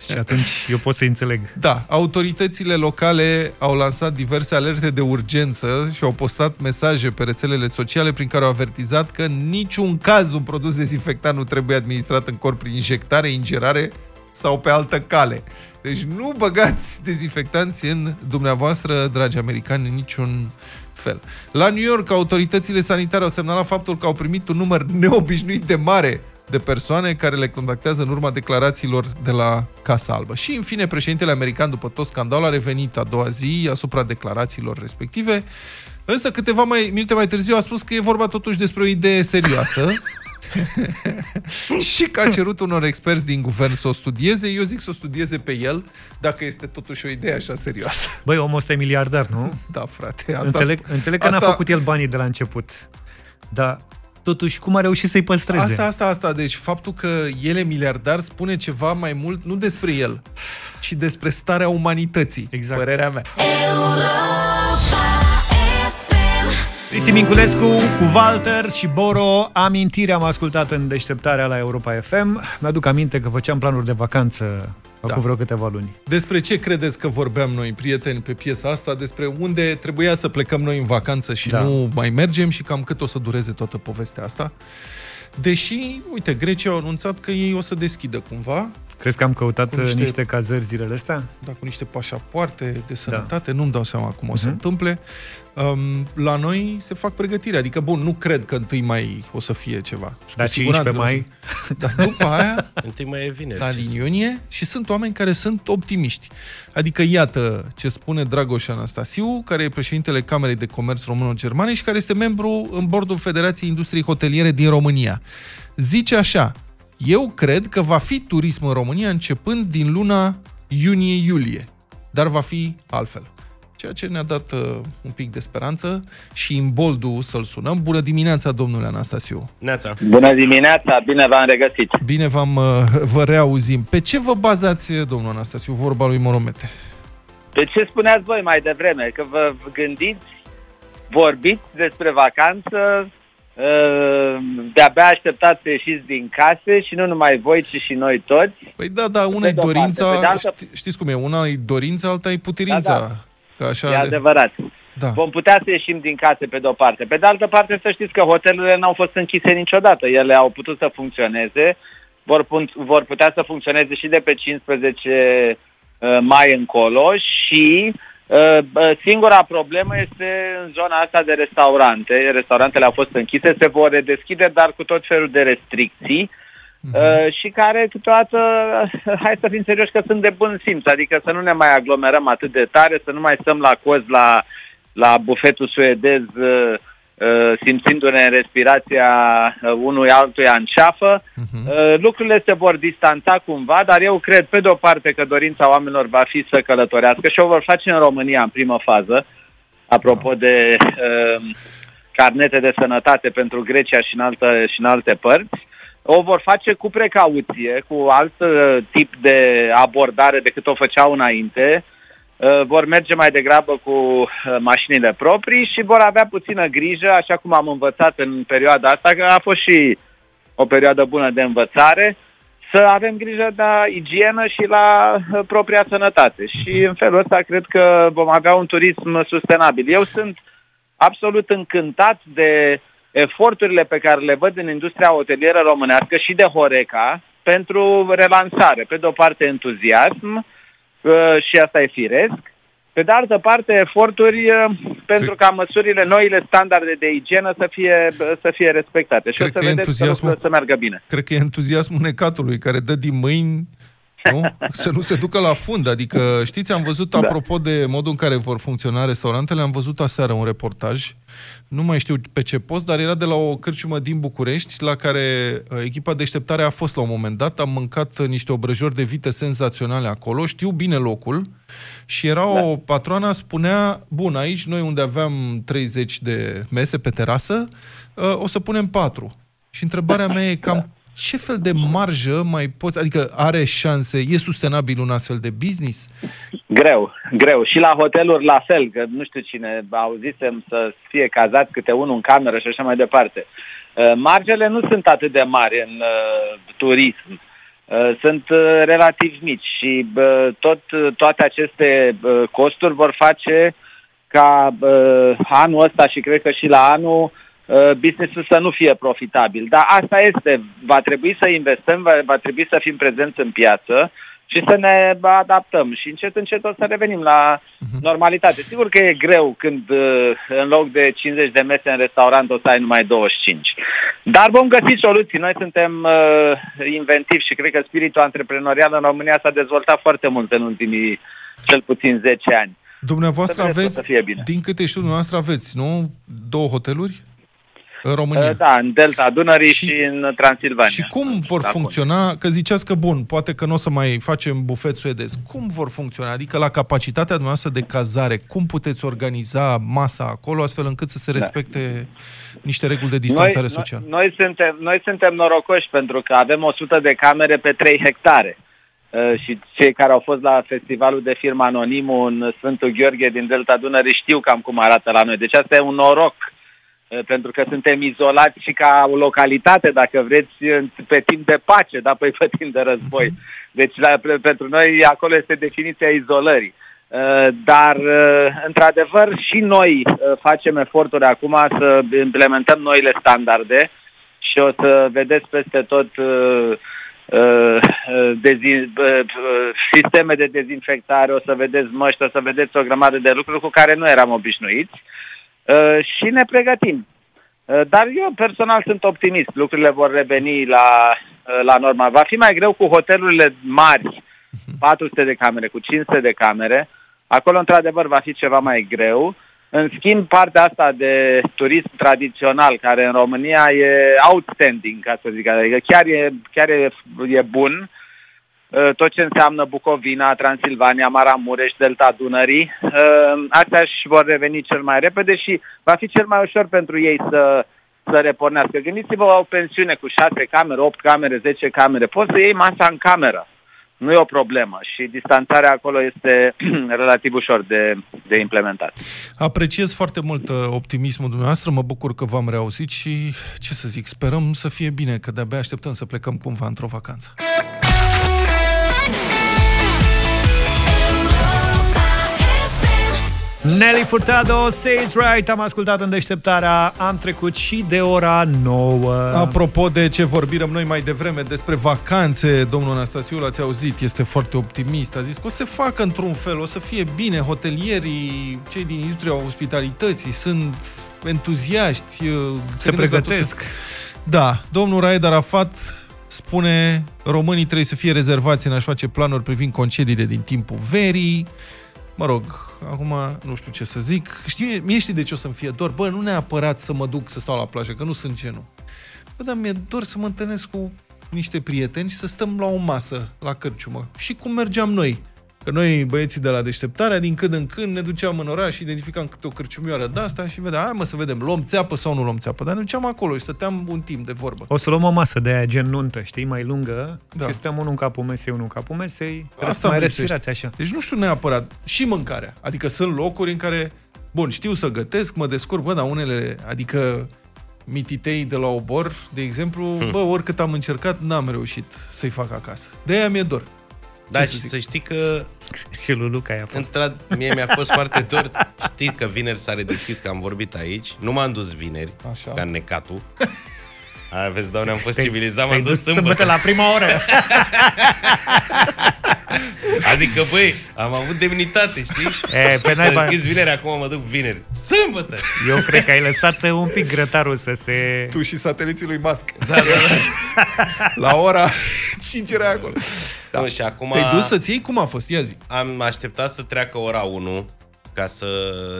și atunci eu pot să-i înțeleg. Da, autoritățile locale au lansat diverse alerte de urgență și au postat mesaje pe rețelele sociale prin care au avertizat că în niciun caz un produs dezinfectant nu trebuie administrat în corp prin injectare, ingerare sau pe altă cale. Deci nu băgați dezinfectanți în dumneavoastră, dragi americani, în niciun fel. La New York, autoritățile sanitare au semnalat faptul că au primit un număr neobișnuit de mare de persoane care le contactează în urma declarațiilor de la Casa Albă. Și, în fine, președintele american, după tot scandalul, a revenit a doua zi asupra declarațiilor respective, însă câteva mai, minute mai târziu a spus că e vorba totuși despre o idee serioasă și că a cerut unor experți din guvern să o studieze. Eu zic să o studieze pe el, dacă este totuși o idee așa serioasă. Băi, omul ăsta e miliardar, nu? Da, frate. Asta înțeleg, înțeleg că asta- n-a făcut el banii de la început. Dar totuși cum a reușit să-i păstreze. Asta, asta, asta. Deci faptul că el e miliardar spune ceva mai mult, nu despre el, ci despre starea umanității. Exact. Părerea mea. Cristi Minculescu cu Walter și Boro. Amintire am ascultat în deșteptarea la Europa FM. Mi-aduc aminte că făceam planuri de vacanță acum Da. vreo câteva luni. Despre ce credeți că vorbeam noi, prieteni, pe piesa asta? Despre unde trebuia să plecăm noi în vacanță și Da. nu mai mergem și cam cât o să dureze toată povestea asta. Deși, uite, Grecia au anunțat că ei o să deschidă cumva, Crezi că am căutat Cu niște- niște... niște cazări zilele astea? da, cu niște pașapoarte Da. de sănătate, nu-mi dau seama cum o să Mhm. întâmple. Um, la noi se fac pregătiri, adică, bun, nu cred că întâi mai o să fie ceva. Dar Cu siguranță 15 că o să- mai? Dar după aia, Întâi mai e vineri. dar ce în să- iunie și sunt oameni care sunt optimiști. Adică iată ce spune Dragoș Anastasiu, care e președintele Camerei de Comerț Româno-Germane și care este membru în bordul Federației Industriei Hoteliere din România. Zice așa, eu cred că va fi turism în România începând din luna iunie-iulie, dar va fi altfel. Ceea ce ne-a dat uh, un pic de speranță și în boldul să-l sunăm. Bună dimineața, domnule Anastasiu! Neața. Bună dimineața, bine v-am regăsit. Bine v-am, uh, vă reauzim. Pe ce vă bazați, domnul Anastasiu, vorba lui Moromete? Pe ce spuneați voi mai devreme? Că vă gândiți, vorbiți despre vacanță, uh, de-abia așteptați să ieșiți din case și nu numai voi, ci și noi toți. Păi da, da, una e de-o parte. dorința, Pe de altă- ști, știți cum e, una e dorința, alta e putirința. Da, da. Că așa E de- adevărat. Da. Vom putea să ieșim din case pe de-o parte. Pe de altă parte, să știți că hotelurile n-au fost închise niciodată. Ele au putut să funcționeze, vor, pun- vor putea să funcționeze și de pe 15 uh, mai încolo și uh, bă, singura problemă este în zona asta de restaurante. Restaurantele au fost închise, se vor redeschide, dar cu tot felul de restricții. Uh, și care câteodată, hai să fim serioși că sunt de bun simț, adică să nu ne mai aglomerăm atât de tare, să nu mai stăm la coz la, la bufetul suedez uh, uh, simțindu-ne în respirația uh, unui altuia în ceafă. Uh, lucrurile se vor distanța cumva, dar eu cred pe de o parte că dorința oamenilor va fi să călătorească și o vor face în România în primă fază, apropo de uh, carnete de sănătate pentru Grecia și în, altă, și în alte părți. O vor face cu precauție, cu alt uh, tip de abordare decât o făceau înainte. Uh, vor merge mai degrabă cu uh, mașinile proprii și vor avea puțină grijă, așa cum am învățat în perioada asta, că a fost și o perioadă bună de învățare, să avem grijă la igienă și la uh, propria sănătate. Și în felul ăsta cred că vom avea un turism sustenabil. Eu sunt absolut încântat de eforturile pe care le văd în industria hotelieră românească și de Horeca pentru relansare. Pe de o parte entuziasm uh, și asta e firesc. Pe de altă parte eforturi uh, pentru ca măsurile, noile standarde de igienă să fie, să fie respectate. Și Cred o să că vedeți că entuziasmul- lucrurile să meargă bine. Cred că e entuziasmul necatului care dă din mâini nu? Să nu se ducă la fund. Adică, știți, am văzut, Da. apropo de modul în care vor funcționa restaurantele, am văzut aseară un reportaj, nu mai știu pe ce post, dar era de la o cârciumă din București, la care uh, echipa deșteptare a fost la un moment dat, am mâncat uh, niște obrăjori de vite senzaționale acolo, știu bine locul, și era Da. o patroana, spunea, bun, aici noi unde aveam 30 de mese pe terasă, uh, o să punem 4. Și întrebarea mea e cam ce fel de marjă mai poți, adică are șanse, e sustenabil un astfel de business? Greu, greu. Și la hoteluri la fel, că nu știu cine auzisem să fie cazat câte unul în cameră și așa mai departe. Uh, Margele nu sunt atât de mari în uh, turism. Uh, Sunt uh, relativ mici și uh, tot, toate aceste uh, costuri vor face ca uh, anul ăsta și cred că și la anul uh, businessul să nu fie profitabil. Dar asta este. Va trebui să investăm, va, va trebui să fim prezenți în piață și să ne adaptăm și încet, încet o să revenim la normalitate. Sigur că e greu când uh, în loc de 50 de mese în restaurant o să ai numai 25. Dar vom găsi soluții. Noi suntem uh, inventivi și cred că spiritul antreprenorial în România s-a dezvoltat foarte mult în ultimii cel puțin 10 ani. Dumneavoastră Să vedeți că o aveți, să fie bine. din câte știu dumneavoastră aveți, nu? Două hoteluri? În România. Uh, Da, în Delta Dunării și, și în Transilvania. Și cum vor Acum. funcționa, că ziceați că bun, poate că nu o să mai facem bufet suedez. Cum vor funcționa? Adică la capacitatea dumneavoastră de cazare, cum puteți organiza masa acolo astfel încât să se respecte niște reguli de distanțare socială? Noi, noi, suntem, noi suntem norocoși pentru că avem 100 de camere pe 3 hectare. Uh, și cei care au fost la festivalul de firmă Anonimul în Sfântul Gheorghe din Delta Dunării știu cam cum arată la noi. Deci asta e un noroc uh, pentru că suntem izolați și ca o localitate, dacă vreți, în- pe timp de pace, da, pe, pe timp de război. Deci la, pe- pentru noi acolo este definiția izolării. Uh, Dar, uh, într-adevăr, și noi uh, facem eforturi acum să implementăm noile standarde și o să vedeți peste tot uh, uh, dezi- uh, uh, sisteme de dezinfectare, o să vedeți măști, o să vedeți o grămadă de lucruri cu care nu eram obișnuiți uh, și ne pregătim. Uh, Dar eu personal sunt optimist. Lucrurile vor reveni la, uh, la normal. Va fi mai greu cu hotelurile mari, 400 de camere, cu 500 de camere. Acolo, într-adevăr, va fi ceva mai greu. În schimb, partea asta de turism tradițional, care în România e outstanding, ca să zic, adică chiar e, chiar e, e bun, Uh, tot ce înseamnă Bucovina, Transilvania, Maramureș, Delta Dunării, uh, astea își vor reveni cel mai repede și va fi cel mai ușor pentru ei să, să repornească. Gândiți-vă la o pensiune cu 6 camere, 8 camere, 10 camere. Poți să iei masa în cameră. Nu e o problemă și distanțarea acolo este relativ ușor de, de implementat. Apreciez foarte mult uh, optimismul dumneavoastră, mă bucur că v-am reauzit și, ce să zic, sperăm să fie bine, că de-abia așteptăm să plecăm cumva într-o vacanță. Nelly Furtado, Say It Right, am ascultat în deșteptarea, am trecut și de ora 9. Apropo de ce vorbim noi mai devreme despre vacanțe, domnul Anastasiu l-ați auzit, este foarte optimist. A zis că o să se facă într-un fel, o să fie bine. Hotelierii, cei din industria ospitalității sunt entuziaști. uh, Se gândesc la tot pregătesc. fel. Da, domnul Raed Arafat spune românii trebuie să fie rezervați în a-și face planuri privind concediile din timpul verii. Mă rog, acum nu știu ce să zic. Știi, mie știi de ce o să-mi fie dor? Bă, nu neapărat să mă duc să stau la plajă, că nu sunt genul. Bă, dar mi-e dor să mă întâlnesc cu niște prieteni și să stăm la o masă, la cărciumă. Și cum mergeam noi. Că noi, băieții de la deșteptarea, din când în când ne duceam în oraș și identificam câte o cărciumioară de asta și vedeam, hai mă să vedem, luăm țeapă sau nu luăm țeapă. Dar ne duceam acolo și stăteam un timp de vorbă. O să luăm o masă de aia gen nuntă, știi, mai lungă, Da. da. și stăm unul în capul mesei, unul în capul mesei, Asta Asta mai îmi lipsește. respirați așa. Deci nu știu neapărat. Și mâncarea. Adică sunt locuri în care, bun, știu să gătesc, mă descurc, bă, dar unele, adică mititei de la obor, de exemplu, Hmm. bă, oricât am încercat, n-am reușit să-i fac acasă. De aia mi-e dor. Da, Ce și să zic? să știi că... Și lui Luca a fost. Într-ad, mie mi-a fost foarte dor. Știi că vineri s-a redeschis, că am vorbit aici. Nu m-am dus vineri, Așa. ca necatul. Aia, vezi, doamne, am fost Te-ai- civilizat, te-ai m-am dus dus sâmbătă. sâmbătă la prima oră. Adică, băi, am avut demnitate, știi? E, pe S-a naiba, deschis vineri, acum mă duc vineri. Sâmbătă! eu cred că ai lăsat un pic grătarul să se... Tu și sateliții lui Musk. Da, da, da. La ora 5 era acolo. Da. Nu, și acum Te-ai dus să-ți iei? Cum a fost? Ia zi. am așteptat să treacă ora 1 ca să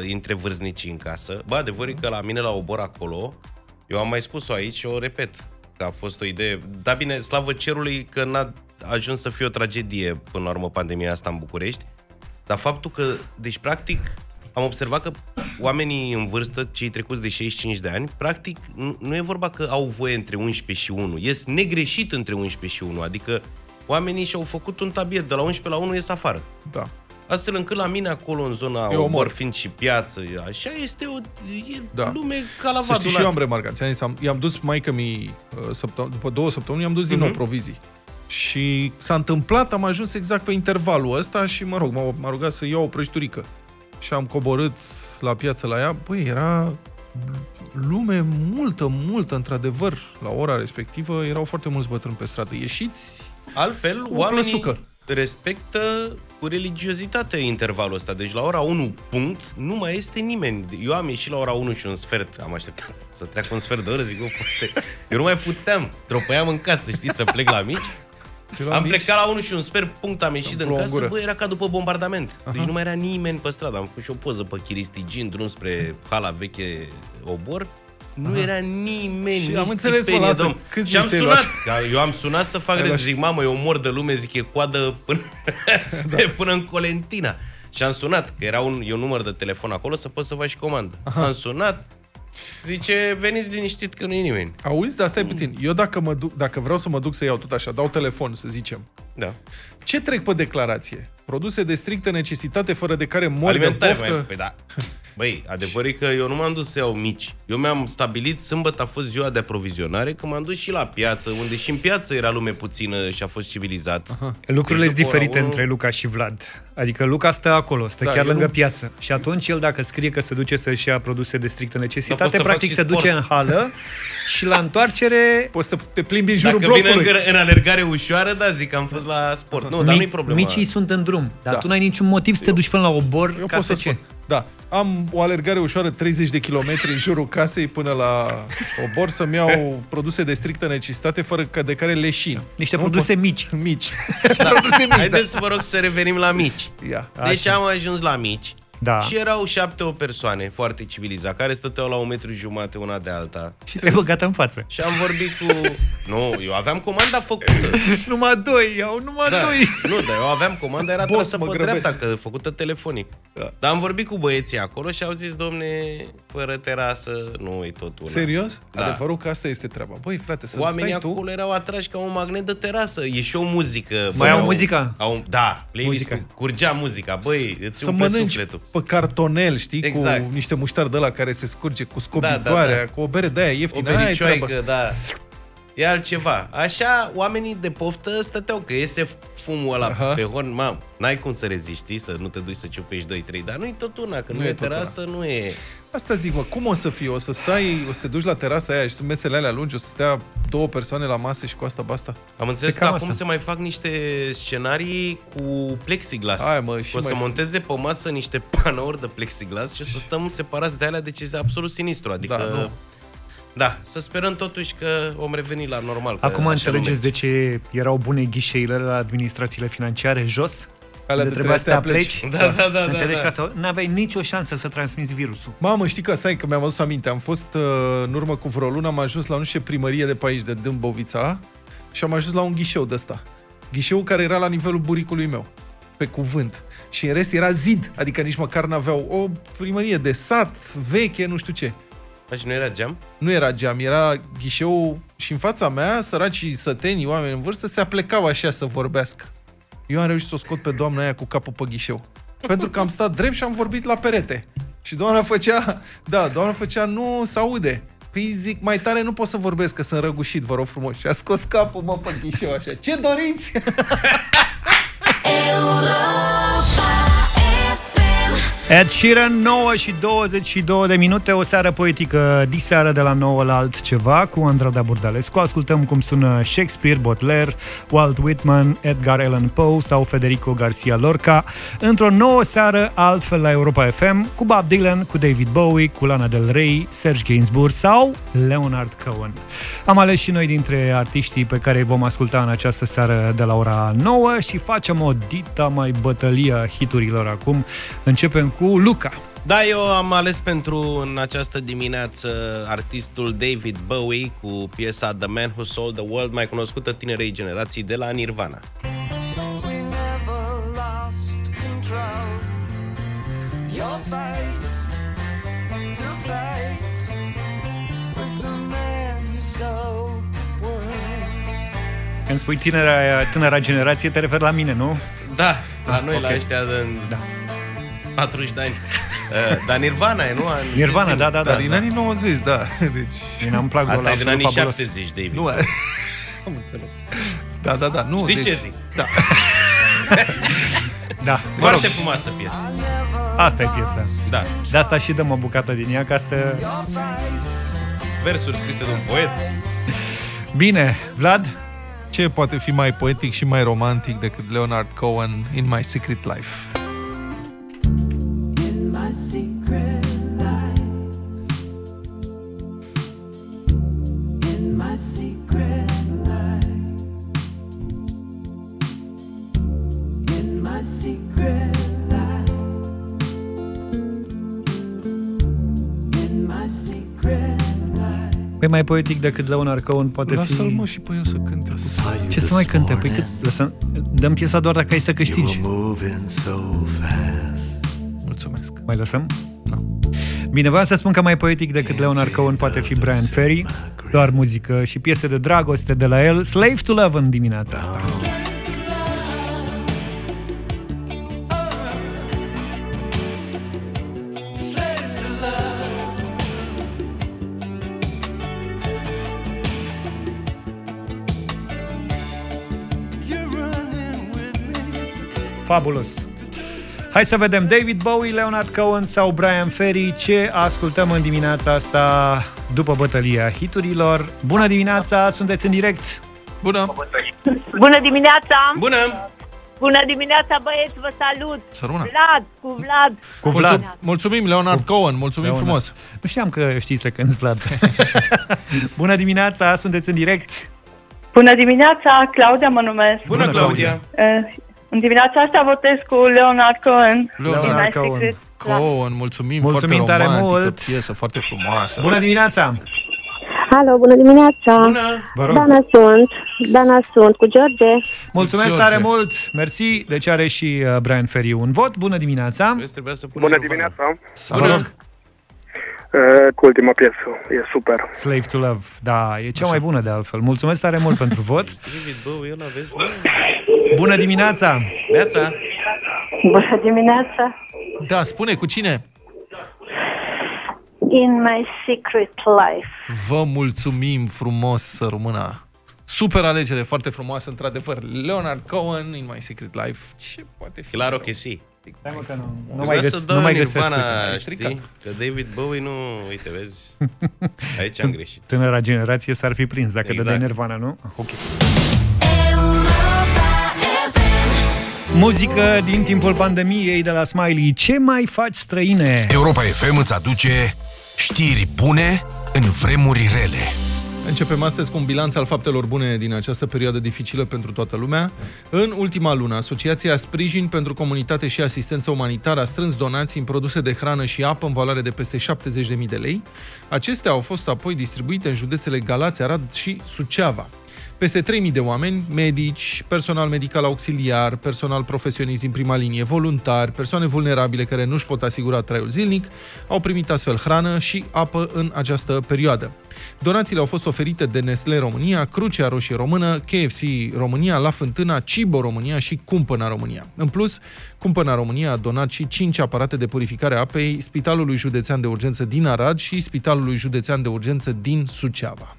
intre vârstnicii în casă. Bă, adevărul e că la mine la obor acolo, eu am mai spus-o aici și o repet, că a fost o idee. Da, bine, slavă cerului că n-a ajuns să fie o tragedie până la urmă pandemia asta în București, dar faptul că, deci practic, am observat că oamenii în vârstă, cei trecuți de 65 de ani, practic, nu, nu e vorba că au voie între 11 și 1. Ies negreșit între 11 și 1. Adică oamenii și-au făcut un tabiet. De la 11 la 1 ies afară. Da. Astfel încât la mine acolo, în zona E e omor. omor, fiind și piață, așa este o e Da. da. lume ca la Să știi, și vadul eu am remarcat. Ți-am zis, am, i-am dus maică mi săptămâni, după două săptămâni, i-am dus din nou Mhm. provizii. Și s-a întâmplat, am ajuns exact pe intervalul ăsta și, mă rog, m-a, m-a rugat să iau o prăjiturică. Și am coborât la piață la ea. Băi, era lume multă, multă, într-adevăr, la ora respectivă. Erau foarte mulți bătrâni pe stradă. Ieșiți Altfel, Cu oamenii plăsucă. respectă cu religiozitate intervalul ăsta. Deci la ora 1 punct nu mai este nimeni. Eu am ieșit la ora 1 și un sfert. Am așteptat să treacă un sfert de oră, zic, eu, poate. Eu nu mai puteam. Tropăiam în casă, știi, să plec la mici. Și la Am mici? plecat la 1 și un sfert punct, am ieșit din plouă în casă, gură. bă, era ca după bombardament. Deci nu mai era nimeni pe stradă. Am făcut și o poză pe Chiristigin, drum spre hala veche Obor. Nu era nimeni, Și nici am înțeles, mă, țipenie, lasă, domn. câți Și am li se-ai sunat. luat? Eu am sunat să fac Ai rez. luat- Zic, mamă, eu mor de lume, zic, e coadă până, Da. până în Colentina. Și am sunat, că era un, e un număr de telefon acolo să poți să faci comandă. Am sunat, zice, veniți liniștit că nu e nimeni. Auzi, dar stai puțin. Eu dacă, mă duc, dacă vreau să mă duc să iau tot așa, dau telefon, să zicem. Da. Ce trec pe declarație? Produse de strictă necesitate fără de care mor Alimentare, de poftă? mai, păi da. Băi, adevărul e că eu nu m-am dus să iau mici. Eu mi-am stabilit, sâmbătă a fost ziua de aprovizionare, că m-am dus și la piață, unde și în piață era lume puțină și a fost civilizat. Lucrurile sunt Deci, ora diferite unu- între Luca și Vlad. Adică Luca stă acolo, stă Da, chiar eu lângă nu- piață. Și atunci el dacă scrie că se duce să-și ia produse de strictă Dar necesitate, pot să fac practic și se sport. duce în hală și la întoarcere Poți să te plimbi în jurul Dacă vine blocului. în, în alergare ușoară, da, zic că am fost la sport. Nu, dar nu-i problema. micii sunt în drum. Dar Da. tu n-ai niciun motiv să te duci până la obor Eu ca pot să să ce? Spun. Da. Am o alergare ușoară 30 de kilometri în jurul casei până la obor să-mi iau produse de strictă necesitate fără ca de care leșin. Niște Nu produse pot- mici. Mici. produse mici, da. Haideți să vă rog să revenim la mici. Ia. Deci am ajuns la mici. Da. Și erau șapte o persoane foarte civilizate, care stăteau la un metru jumate una de alta. Și te-ai băgat în față. Și am vorbit cu... Nu, eu aveam comanda făcută. numai doi, iau numai Da. doi. Nu, dar eu aveam comanda, era Boss, trasă mă pe grăbesc. dreapta, că făcută telefonic. Da. Dar am vorbit cu băieții acolo și au zis, domne, fără terasă, nu e tot una. Serios? Da. Adevărul că asta este treaba. Băi, frate, să Oamenii stai tu... acolo erau atrași ca un magnet de terasă. E și o muzică. Mai au Au- muzica? Au, da, playlist Muzica. curgea muzica. Băi, îți Să umple mănânci sufletul. Pe cartonel, știi, Exact. cu niște muștar de la care se scurge cu Da, scobitoarea, da, da. cu o bere de aia O ieftină. Aia e treaba. bericioaică, da. E altceva. Așa, oamenii de poftă stăteau, că iese fumul ăla Aha. pe horn, mam, n-ai cum să reziști, știi, să nu te duci să ciupești 2-3, dar nu-i tot una, că nu, Nu e e tot terasă, nu e... Asta zic, mă, cum o să fie? O să stai, o să te duci la terasa aia și sunt mesele alea lungi, o să stea două persoane la masă și cu asta basta? Am înțeles Pe că cam acum asta. se mai fac niște scenarii cu plexiglas. Hai, mă, și o să mai- monteze pe masă niște panouri de plexiglas și o să stăm separați de alea, deci este absolut sinistru. Adică, Da, nu. da, să sperăm totuși că vom reveni la normal. că Acum așa înțelegeți nu de ce erau bune ghișeile la administrațiile financiare jos? Alea de de trebuia să te trebuia să te apleci? Da, da, da, da, Înțelegi da. că asta n-aveai nicio șansă să transmiți virusul. Mamă, știi că stai, că mi-am adus aminte. Am fost uh, în urmă cu vreo lună, am ajuns la nu știu ce primărie de pe aici, de Dâmbovița, și am ajuns la un ghișeu de ăsta. Ghișeu care era la nivelul buricului meu, pe cuvânt. Și în rest era zid, adică nici măcar n-aveau o primărie de sat, veche, nu știu ce. Faci, nu era geam? Nu era geam, era ghișeu și în fața mea, săracii sătenii, oameni în vârstă, se aplecau așa să vorbească. Eu am reușit să o scot pe doamna aia cu capul pe ghișeu. Pentru că am stat drept și am vorbit la perete. Și doamna făcea, da, doamna făcea, nu se aude. Păi zic, mai tare nu pot să vorbesc, că sunt răgușit, vă rog frumos. Și a scos capul, mă, pe ghișeu așa. Ce doriți? Ed Sheeran, 9 și 22 de minute, o seară poetică diseară de la 9 la altceva cu Andrada Burdalescu. Ascultăm cum sună Shakespeare, Baudelaire, Walt Whitman, Edgar Allan Poe sau Federico Garcia Lorca într-o nouă seară altfel la Europa FM cu Bob Dylan, cu David Bowie, cu Lana Del Rey, Serge Gainsbourg sau Leonard Cohen. Am ales și noi dintre artiștii pe care îi vom asculta în această seară de la ora 9 și facem o dita mai bătălia hiturilor acum. Începem cu Luca. Da, eu am ales pentru în această dimineață artistul David Bowie cu piesa The Man Who Sold the World, mai cunoscută tinerei generații de la Nirvana. Your face to face with the man who sold the world. Când spui tinera, tânăra generație, te referi la mine, nu? Da, la Ah, noi, ok. la ăștia de Da. 40 de ani. Uh, Dar Nirvana e, nu? Nirvana, da, da, da. Dar din anii 90, da. Deci... Mie îmi plac Asta e din anii fabulos. 70, David. Nu, am înțeles. Da, da, da. Nu, Știi deci, ce zic? Da. Da, mă rog, Foarte frumoasă piesă. asta e piesa. Da. De asta și dăm o bucată din ea ca să... Versuri scrise de un poet. Bine, Vlad? Ce poate fi mai poetic și mai romantic decât Leonard Cohen in My Secret Life? Păi mai poetic decât Leonard Cohen poate Lasă-l fi... mă și pe el să cânte. Ce să mai cânte? Păi cât... Lăsăm... Dăm piesa doar dacă ai să câștigi. Mulțumesc. Mai lăsăm? Bine, voiam să spun că mai poetic decât Leonard Cohen poate fi Brian Ferry. Doar muzică și piese de dragoste de la el. Slave to Love în dimineața asta. Fabulos. Hai să vedem David Bowie, Leonard Cohen sau Brian Ferry ce ascultăm în dimineața asta după bătălia hiturilor. Bună dimineața, sunteți în direct. Bună. Bună dimineața! Bună! Bună dimineața, băieți, vă salut! Să rămână. Vlad, cu Vlad! Cu Vlad. Mulțumim, Leonard Cohen, mulțumim Leonard. frumos. Nu știam că știți să cânti, Vlad. Bună dimineața, sunteți în direct. Bună dimineața, Claudia mă numesc. Bună, Bună, Claudia! Uh, în dimineața asta votez cu Leonard Cohen. Leonard din My Cohen. Secret. Cohen, mulțumim, Mulțumim foarte tare romantică, mult. piesă foarte frumoasă. Bună dimineața! Alo, bună dimineața! Bună! Vă rog. Dana sunt, Dana sunt, cu George. Mulțumesc George. tare mult! Mersi, deci are și uh, Brian Ferry un vot. Bună dimineața! Vezi, trebuia să punem Bună Nirvana. dimineața! Vă rog. Uh, cu ultima piesă, e super. Slave to Love, da, e cea mai bună de altfel. Mulțumesc tare mult pentru vot. David Bowie, ăla, vezi? Bună dimineața! Neața! Bună dimineața! Da, spune, cu cine? In my secret life. Vă mulțumim frumos să rămână. Super alegere, foarte frumoasă, într-adevăr. Leonard Cohen, In My Secret Life. Ce poate fi? Claro că si. Stai mă că nu, nu Vreau mai, să găs- dau nu mai găsesc. Nirvana, uite. Ai stricat. știi? Că David Bowie nu... Uite, vezi? Aici am greșit. Tânăra generație s-ar fi prins dacă Exact. dădeai Nirvana, nu? Ok. Muzică din timpul pandemiei de la Smiley. Ce mai faci străine? Europa FM îți aduce știri bune în vremuri rele. Începem astăzi cu un bilanț al faptelor bune din această perioadă dificilă pentru toată lumea. În ultima lună, Asociația Sprijin pentru Comunitate și Asistență Umanitară a strâns donații în produse de hrană și apă în valoare de peste 70.000 de lei. Acestea au fost apoi distribuite în județele Galați, Arad și Suceava. Peste 3.000 de oameni, medici, personal medical auxiliar, personal profesionist din prima linie, voluntari, persoane vulnerabile care nu își pot asigura traiul zilnic, au primit astfel hrană și apă în această perioadă. Donațiile au fost oferite de Nestle România, Crucea Roșie Română, KFC România, La Fântâna, Cibo România și Cumpăna România. În plus, Cumpăna România a donat și 5 aparate de purificare a apei Spitalului Județean de Urgență din Arad și Spitalului Județean de Urgență din Suceava.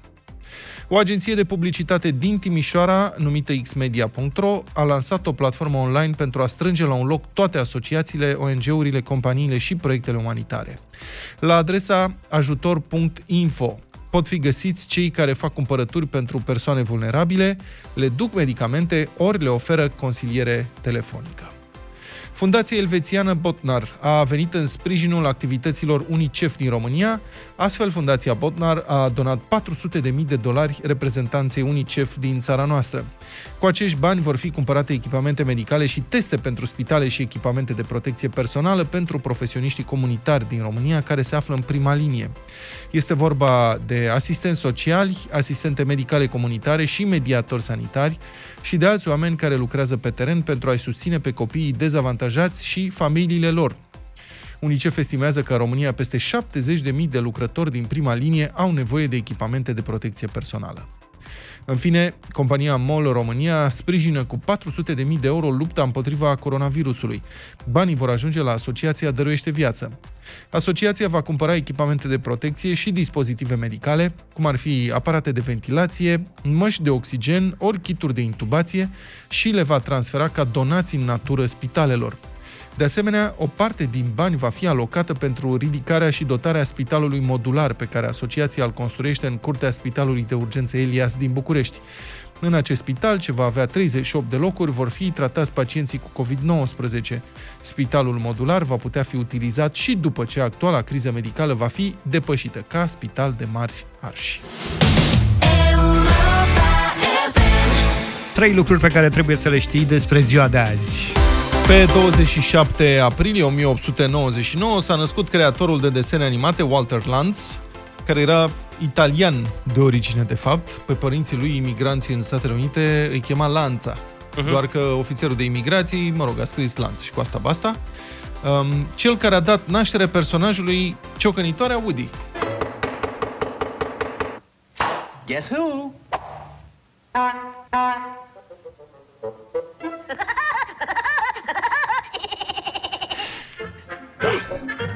O agenție de publicitate din Timișoara, numită xmedia.ro, a lansat o platformă online pentru a strânge la un loc toate asociațiile, ONG-urile, companiile și proiectele umanitare. La adresa ajutor.info pot fi găsiți cei care fac cumpărături pentru persoane vulnerabile, le duc medicamente ori le oferă consiliere telefonică. Fundația elvețiană Botnar a venit în sprijinul activităților UNICEF din România. Astfel, Fundația Botnar a donat 400.000 de dolari reprezentanței UNICEF din țara noastră. Cu acești bani vor fi cumpărate echipamente medicale și teste pentru spitale și echipamente de protecție personală pentru profesioniștii comunitari din România care se află în prima linie. Este vorba de asistenți sociali, asistente medicale comunitare și mediatori sanitari și de alți oameni care lucrează pe teren pentru a-i susține pe copiii dezavantajați și familiile lor. UNICEF estimează că în România peste 70.000 de lucrători din prima linie au nevoie de echipamente de protecție personală. În fine, compania MOL România sprijină cu 400.000 de euro lupta împotriva coronavirusului. Banii vor ajunge la Asociația Dăruiește Viață. Asociația va cumpăra echipamente de protecție și dispozitive medicale, cum ar fi aparate de ventilație, măști de oxigen ori kituri de intubație și le va transfera ca donații în natură spitalelor. De asemenea, o parte din bani va fi alocată pentru ridicarea și dotarea spitalului modular pe care asociația îl construiește în curtea Spitalului de Urgență Elias din București. În acest spital, ce va avea 38 de locuri, vor fi tratați pacienții cu COVID-19. Spitalul modular va putea fi utilizat și după ce actuala criză medicală va fi depășită ca spital de mari arși. Trei lucruri pe care trebuie să le știi despre ziua de azi. Pe 27 aprilie 1899 s-a născut creatorul de desene animate Walter Lantz, care era italian de origine, de fapt. Pe părinții lui, imigranții în Statele Unite, îi chema Lanța. Mhm. Doar că ofițerul de imigrații, mă rog, a scris Lanț și cu asta basta. Um, cel care a dat naștere personajului ciocănitoarea Woody. Guess who?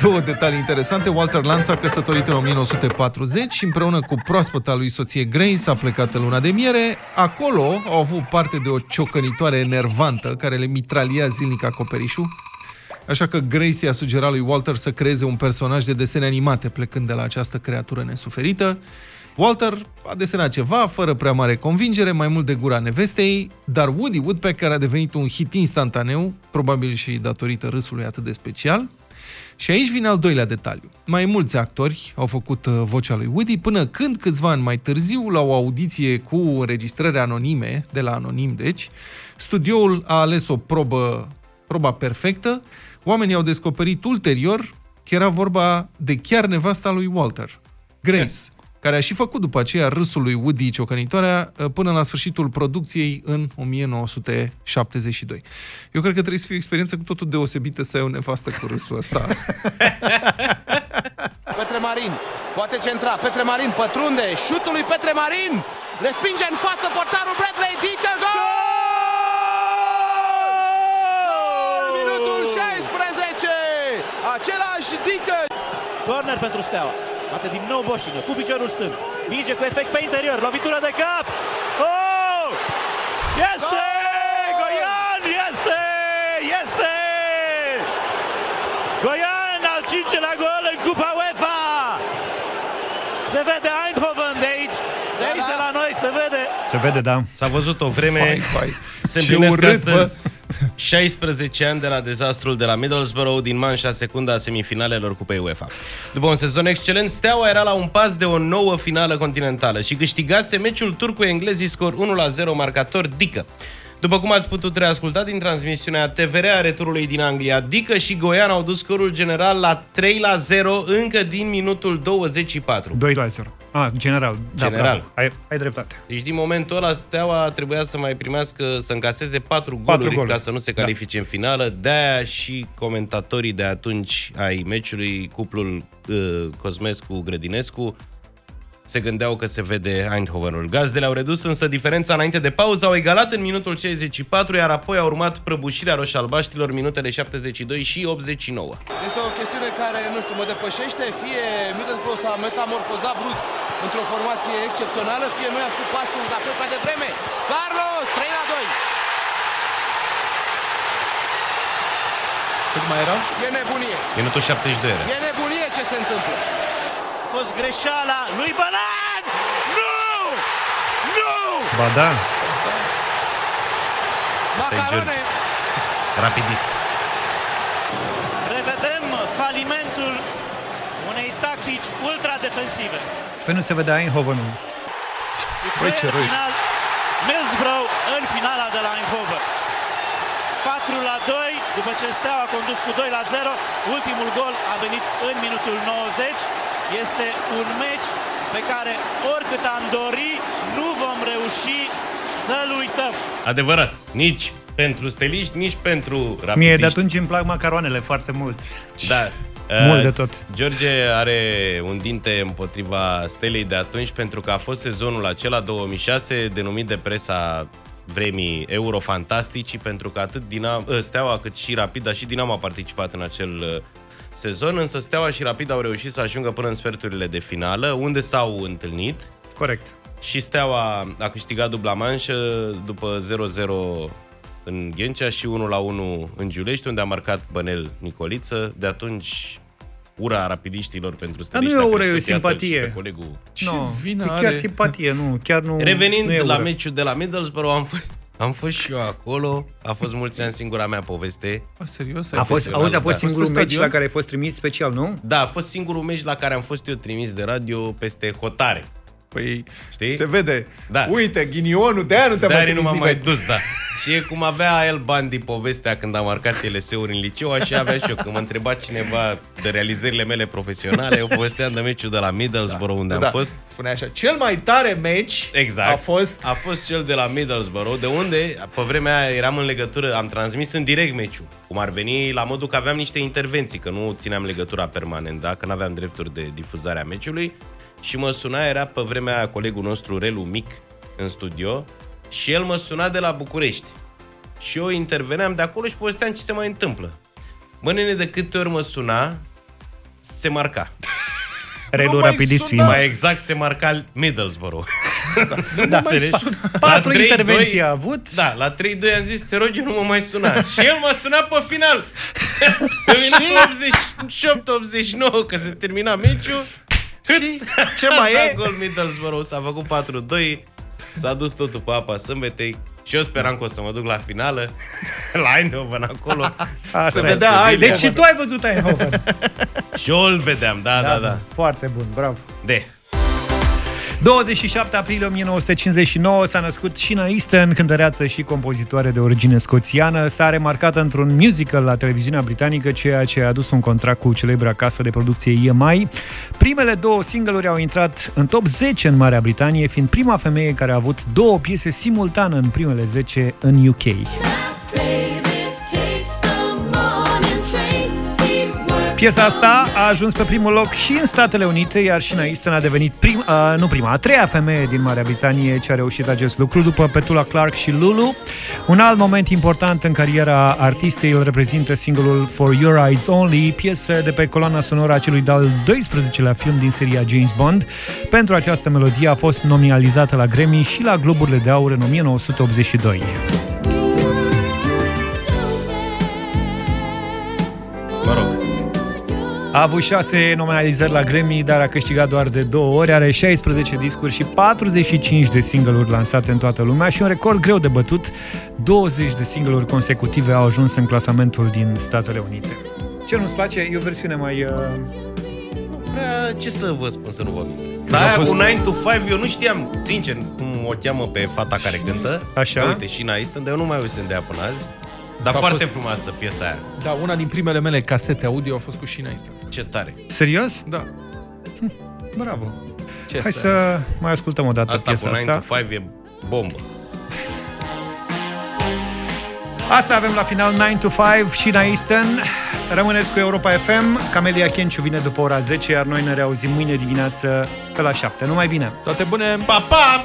Două detalii interesante. Walter Lance a căsătorit în 1940 și împreună cu proaspăta lui soție Grace a plecat în luna de miere. Acolo au avut parte de o ciocănitoare enervantă care le mitralia zilnic acoperișul. Așa că Grace i-a sugerat lui Walter să creeze un personaj de desene animate plecând de la această creatură nesuferită. Walter a desenat ceva, fără prea mare convingere, mai mult de gura nevestei, dar Woody Woodpecker a devenit un hit instantaneu, probabil și datorită râsului atât de special. Și aici vine al doilea detaliu. Mai mulți actori au făcut uh, vocea lui Woody până când, câțiva ani mai târziu, la o audiție cu înregistrări anonime, de la Anonim, deci, studioul a ales o probă, proba perfectă. Oamenii au descoperit ulterior că era vorba de chiar nevasta lui Walter, Grace, care a și făcut după aceea râsul lui Woody ciocănitoarea uh, până la sfârșitul producției în 1972. Eu cred că trebuie să fie o experiență cu totul deosebită să ai o nevastă cu râsul ăsta. Petre Marin, poate centra, Petre Marin pătrunde, șutul lui Petre Marin, respinge în față portarul Bradley Dică, gol! Minutul 16, același Dică. Corner pentru Steaua. Bate din nou Boștină, cu piciorul stâng. Minge cu efect pe interior, lovitură de cap. Oh! Este! Goian! Este! Este! Goian, al cincelea gol în Cupa UEFA! Se vede Eindhoven de aici, de aici de la noi, se vede. Se vede, da. S-a văzut o vreme. Vai, vai. Se Ce împlinesc urât, bă. astăzi 16 ani de la dezastrul de la Middlesbrough din manșa secundă a semifinalelor Cupei UEFA. După un sezon excelent, Steaua era la un pas de o nouă finală continentală și câștigase meciul tur cu englezii scor 1-0 marcator Dică. După cum ați putut reasculta din transmisiunea TVR a returului din Anglia, Dică și Goian au dus scorul general la 3 la 0 încă din minutul 24. 2 la 0. Ah, general. Da, General. bravo. Ai, ai dreptate. Deci din momentul ăla Steaua trebuia să mai primească, să încaseze 4 goluri, Patru goluri. ca să nu se califice în finală. De-aia și comentatorii de atunci ai meciului, cuplul uh, Cosmescu-Grădinescu, se gândeau că se vede Eindhovenul. Gazdele au redus însă diferența înainte de pauză, au egalat în minutul 64, iar apoi a urmat prăbușirea roșalbaștilor minutele 72 și 89. Este o chestiune care, nu știu, mă depășește, fie Middlesbrough s-a metamorfozat brusc într-o formație excepțională, fie noi am făcut pasul rapid prea devreme. Carlos, 3 la 2. Cât mai era? E nebunie. Minutul 72 era. E nebunie ce se întâmplă. A fost greșeala lui Bălan! Nu! Nu! Ba da. Macarone! Rapidist. Revedem falimentul unei tactici ultra-defensive. Păi nu se vedea Eindhovenul. Băi, ce răi. final, Middlesbrough în finala de la Eindhoven. 4 la 2, după ce Steaua a condus cu 2 la 0, ultimul gol a venit în minutul 90. Este un meci pe care oricât am dori, nu vom reuși să-l uităm. Adevărat. Nici pentru steliști, nici pentru rapidiști. Mie de atunci îmi plac macaroanele foarte mult. Da. Mult Uh, de tot. George are un dinte împotriva stelei de atunci pentru că a fost sezonul acela 2006 denumit de presa vremii Eurofantasticii pentru că atât Dinam, uh, Steaua cât și Rapid, dar și Dinamo a participat în acel uh, sezon, însă Steaua și Rapid au reușit să ajungă până în sferturile de finală, unde s-au întâlnit. Corect. Și Steaua a câștigat dubla manșă după 0-0 în Ghencea și 1-1 în Giulești, unde a marcat Bănel Nicoliță. De atunci, ura rapidiștilor pentru Dar nu steliști e a o ură, e o crescut, iată, și simpatie. pe Colegul. Nu, vină e chiar are? simpatie, nu, chiar nu Revenind nu e la ură. meciul de la Middlesbrough, am fost, am fost și eu acolo. A fost mulți ani singura mea poveste. A, serios? A fost, auzi, a fost Da. singurul meci la care ai fost trimis special, nu? Da, a fost singurul meci la care am fost eu trimis de radio peste hotare. Păi, Știi? se vede. Da. Uite, ghinionul, de aia nu te De mai aia nu trimis m-am mai nimeni. dus, da. Și e cum avea el Bandi povestea când a marcat LSE-uri în liceu, așa avea și eu. Când mă întreba cineva de realizările mele profesionale, eu povesteam de meciul de la Middlesbrough, unde Da. am fost. Spune așa, cel mai tare meci Exact. a fost... A fost cel de la Middlesbrough, de unde, pe vremea aia, eram în legătură, am transmis în direct meciul. Cum ar veni la modul că aveam niște intervenții, că nu țineam legătura permanent, da? că nu aveam drepturi de difuzare a meciului. Și mă suna, era pe vremea aia colegul nostru, Relu Mic, în studio, și el mă suna de la București. Și eu interveneam de acolo și povesteam ce se mai întâmplă. Bă, nene, de câte ori mă suna, se marca. Relu rapidist fiind. Mai exact se marca Middlesbrough. Da. Înțelegi? Patru La 3-2 intervenții a avut. Da, la 3-2 am zis, te rog, eu nu mă mai suna. și el m-a sunat pe final. Pe minutul 88-89, că se termina meciul. Și ce mai e? Gol Middlesbrough, s-a făcut 4-2, s-a dus totul pe apa sâmbetei. Și eu speram că o să mă duc la finală, la Eindhoven acolo. Asta Să e. vedea Eindhoven. Deci și tu ai văzut Eindhoven. Și eu îl vedeam, da, da, da. Foarte bun, bravo. De. 27 aprilie 1959 s-a născut Sheena Easton, cântăreață și compozitoare de origine scoțiană. S-a remarcat într-un musical la televiziunea britanică, ceea ce a adus un contract cu celebra casă de producție EMI. Primele două single-uri au intrat în top 10 în Marea Britanie, fiind prima femeie care a avut două piese simultan în primele 10 în UK. Piesa asta a ajuns pe primul loc și în Statele Unite, iar Sheena Easton a devenit prim, uh, nu prima, a treia femeie din Marea Britanie ce a reușit acest lucru după Petula Clark și Lulu. Un alt moment important în cariera artistei îl reprezintă singurul For Your Eyes Only, piesă de pe coloana sonoră a celui de-al 12-lea film din seria James Bond. Pentru această melodie a fost nominalizată la Grammy și la Globurile de Aur în 1982. A avut 6 nominalizări la Grammy, dar a câștigat doar de două ori, are 16 discuri și 45 de single-uri lansate în toată lumea și un record greu de bătut, 20 de single-uri consecutive au ajuns în clasamentul din Statele Unite. Ce nu-ți place? E o versiune mai... Uh... Prea, ce să vă spun să nu vă mint? Că a Dar aia fost- cu 9 to 5 eu nu știam, sincer, cum o cheamă pe fata care cântă. Așa? Că, uite, și Easton, dar eu nu mai auzisem de ea până azi. Dar S-a foarte fost- frumoasă piesa aia. Da, una din primele mele casete audio a fost cu Sheena Easton. Ce tare. Serios? Da. Bravo. Ce Hai să mai ascultăm o dată Asta piesa cu 9 asta. to 5 e bombă. Asta avem la final 9 to 5 și Easton. Rămâneți cu Europa FM. Camelia Kenciu vine după ora 10, iar noi ne reauzim mâine dimineață pe la 7. Numai bine! Toate bune! Pa, pa!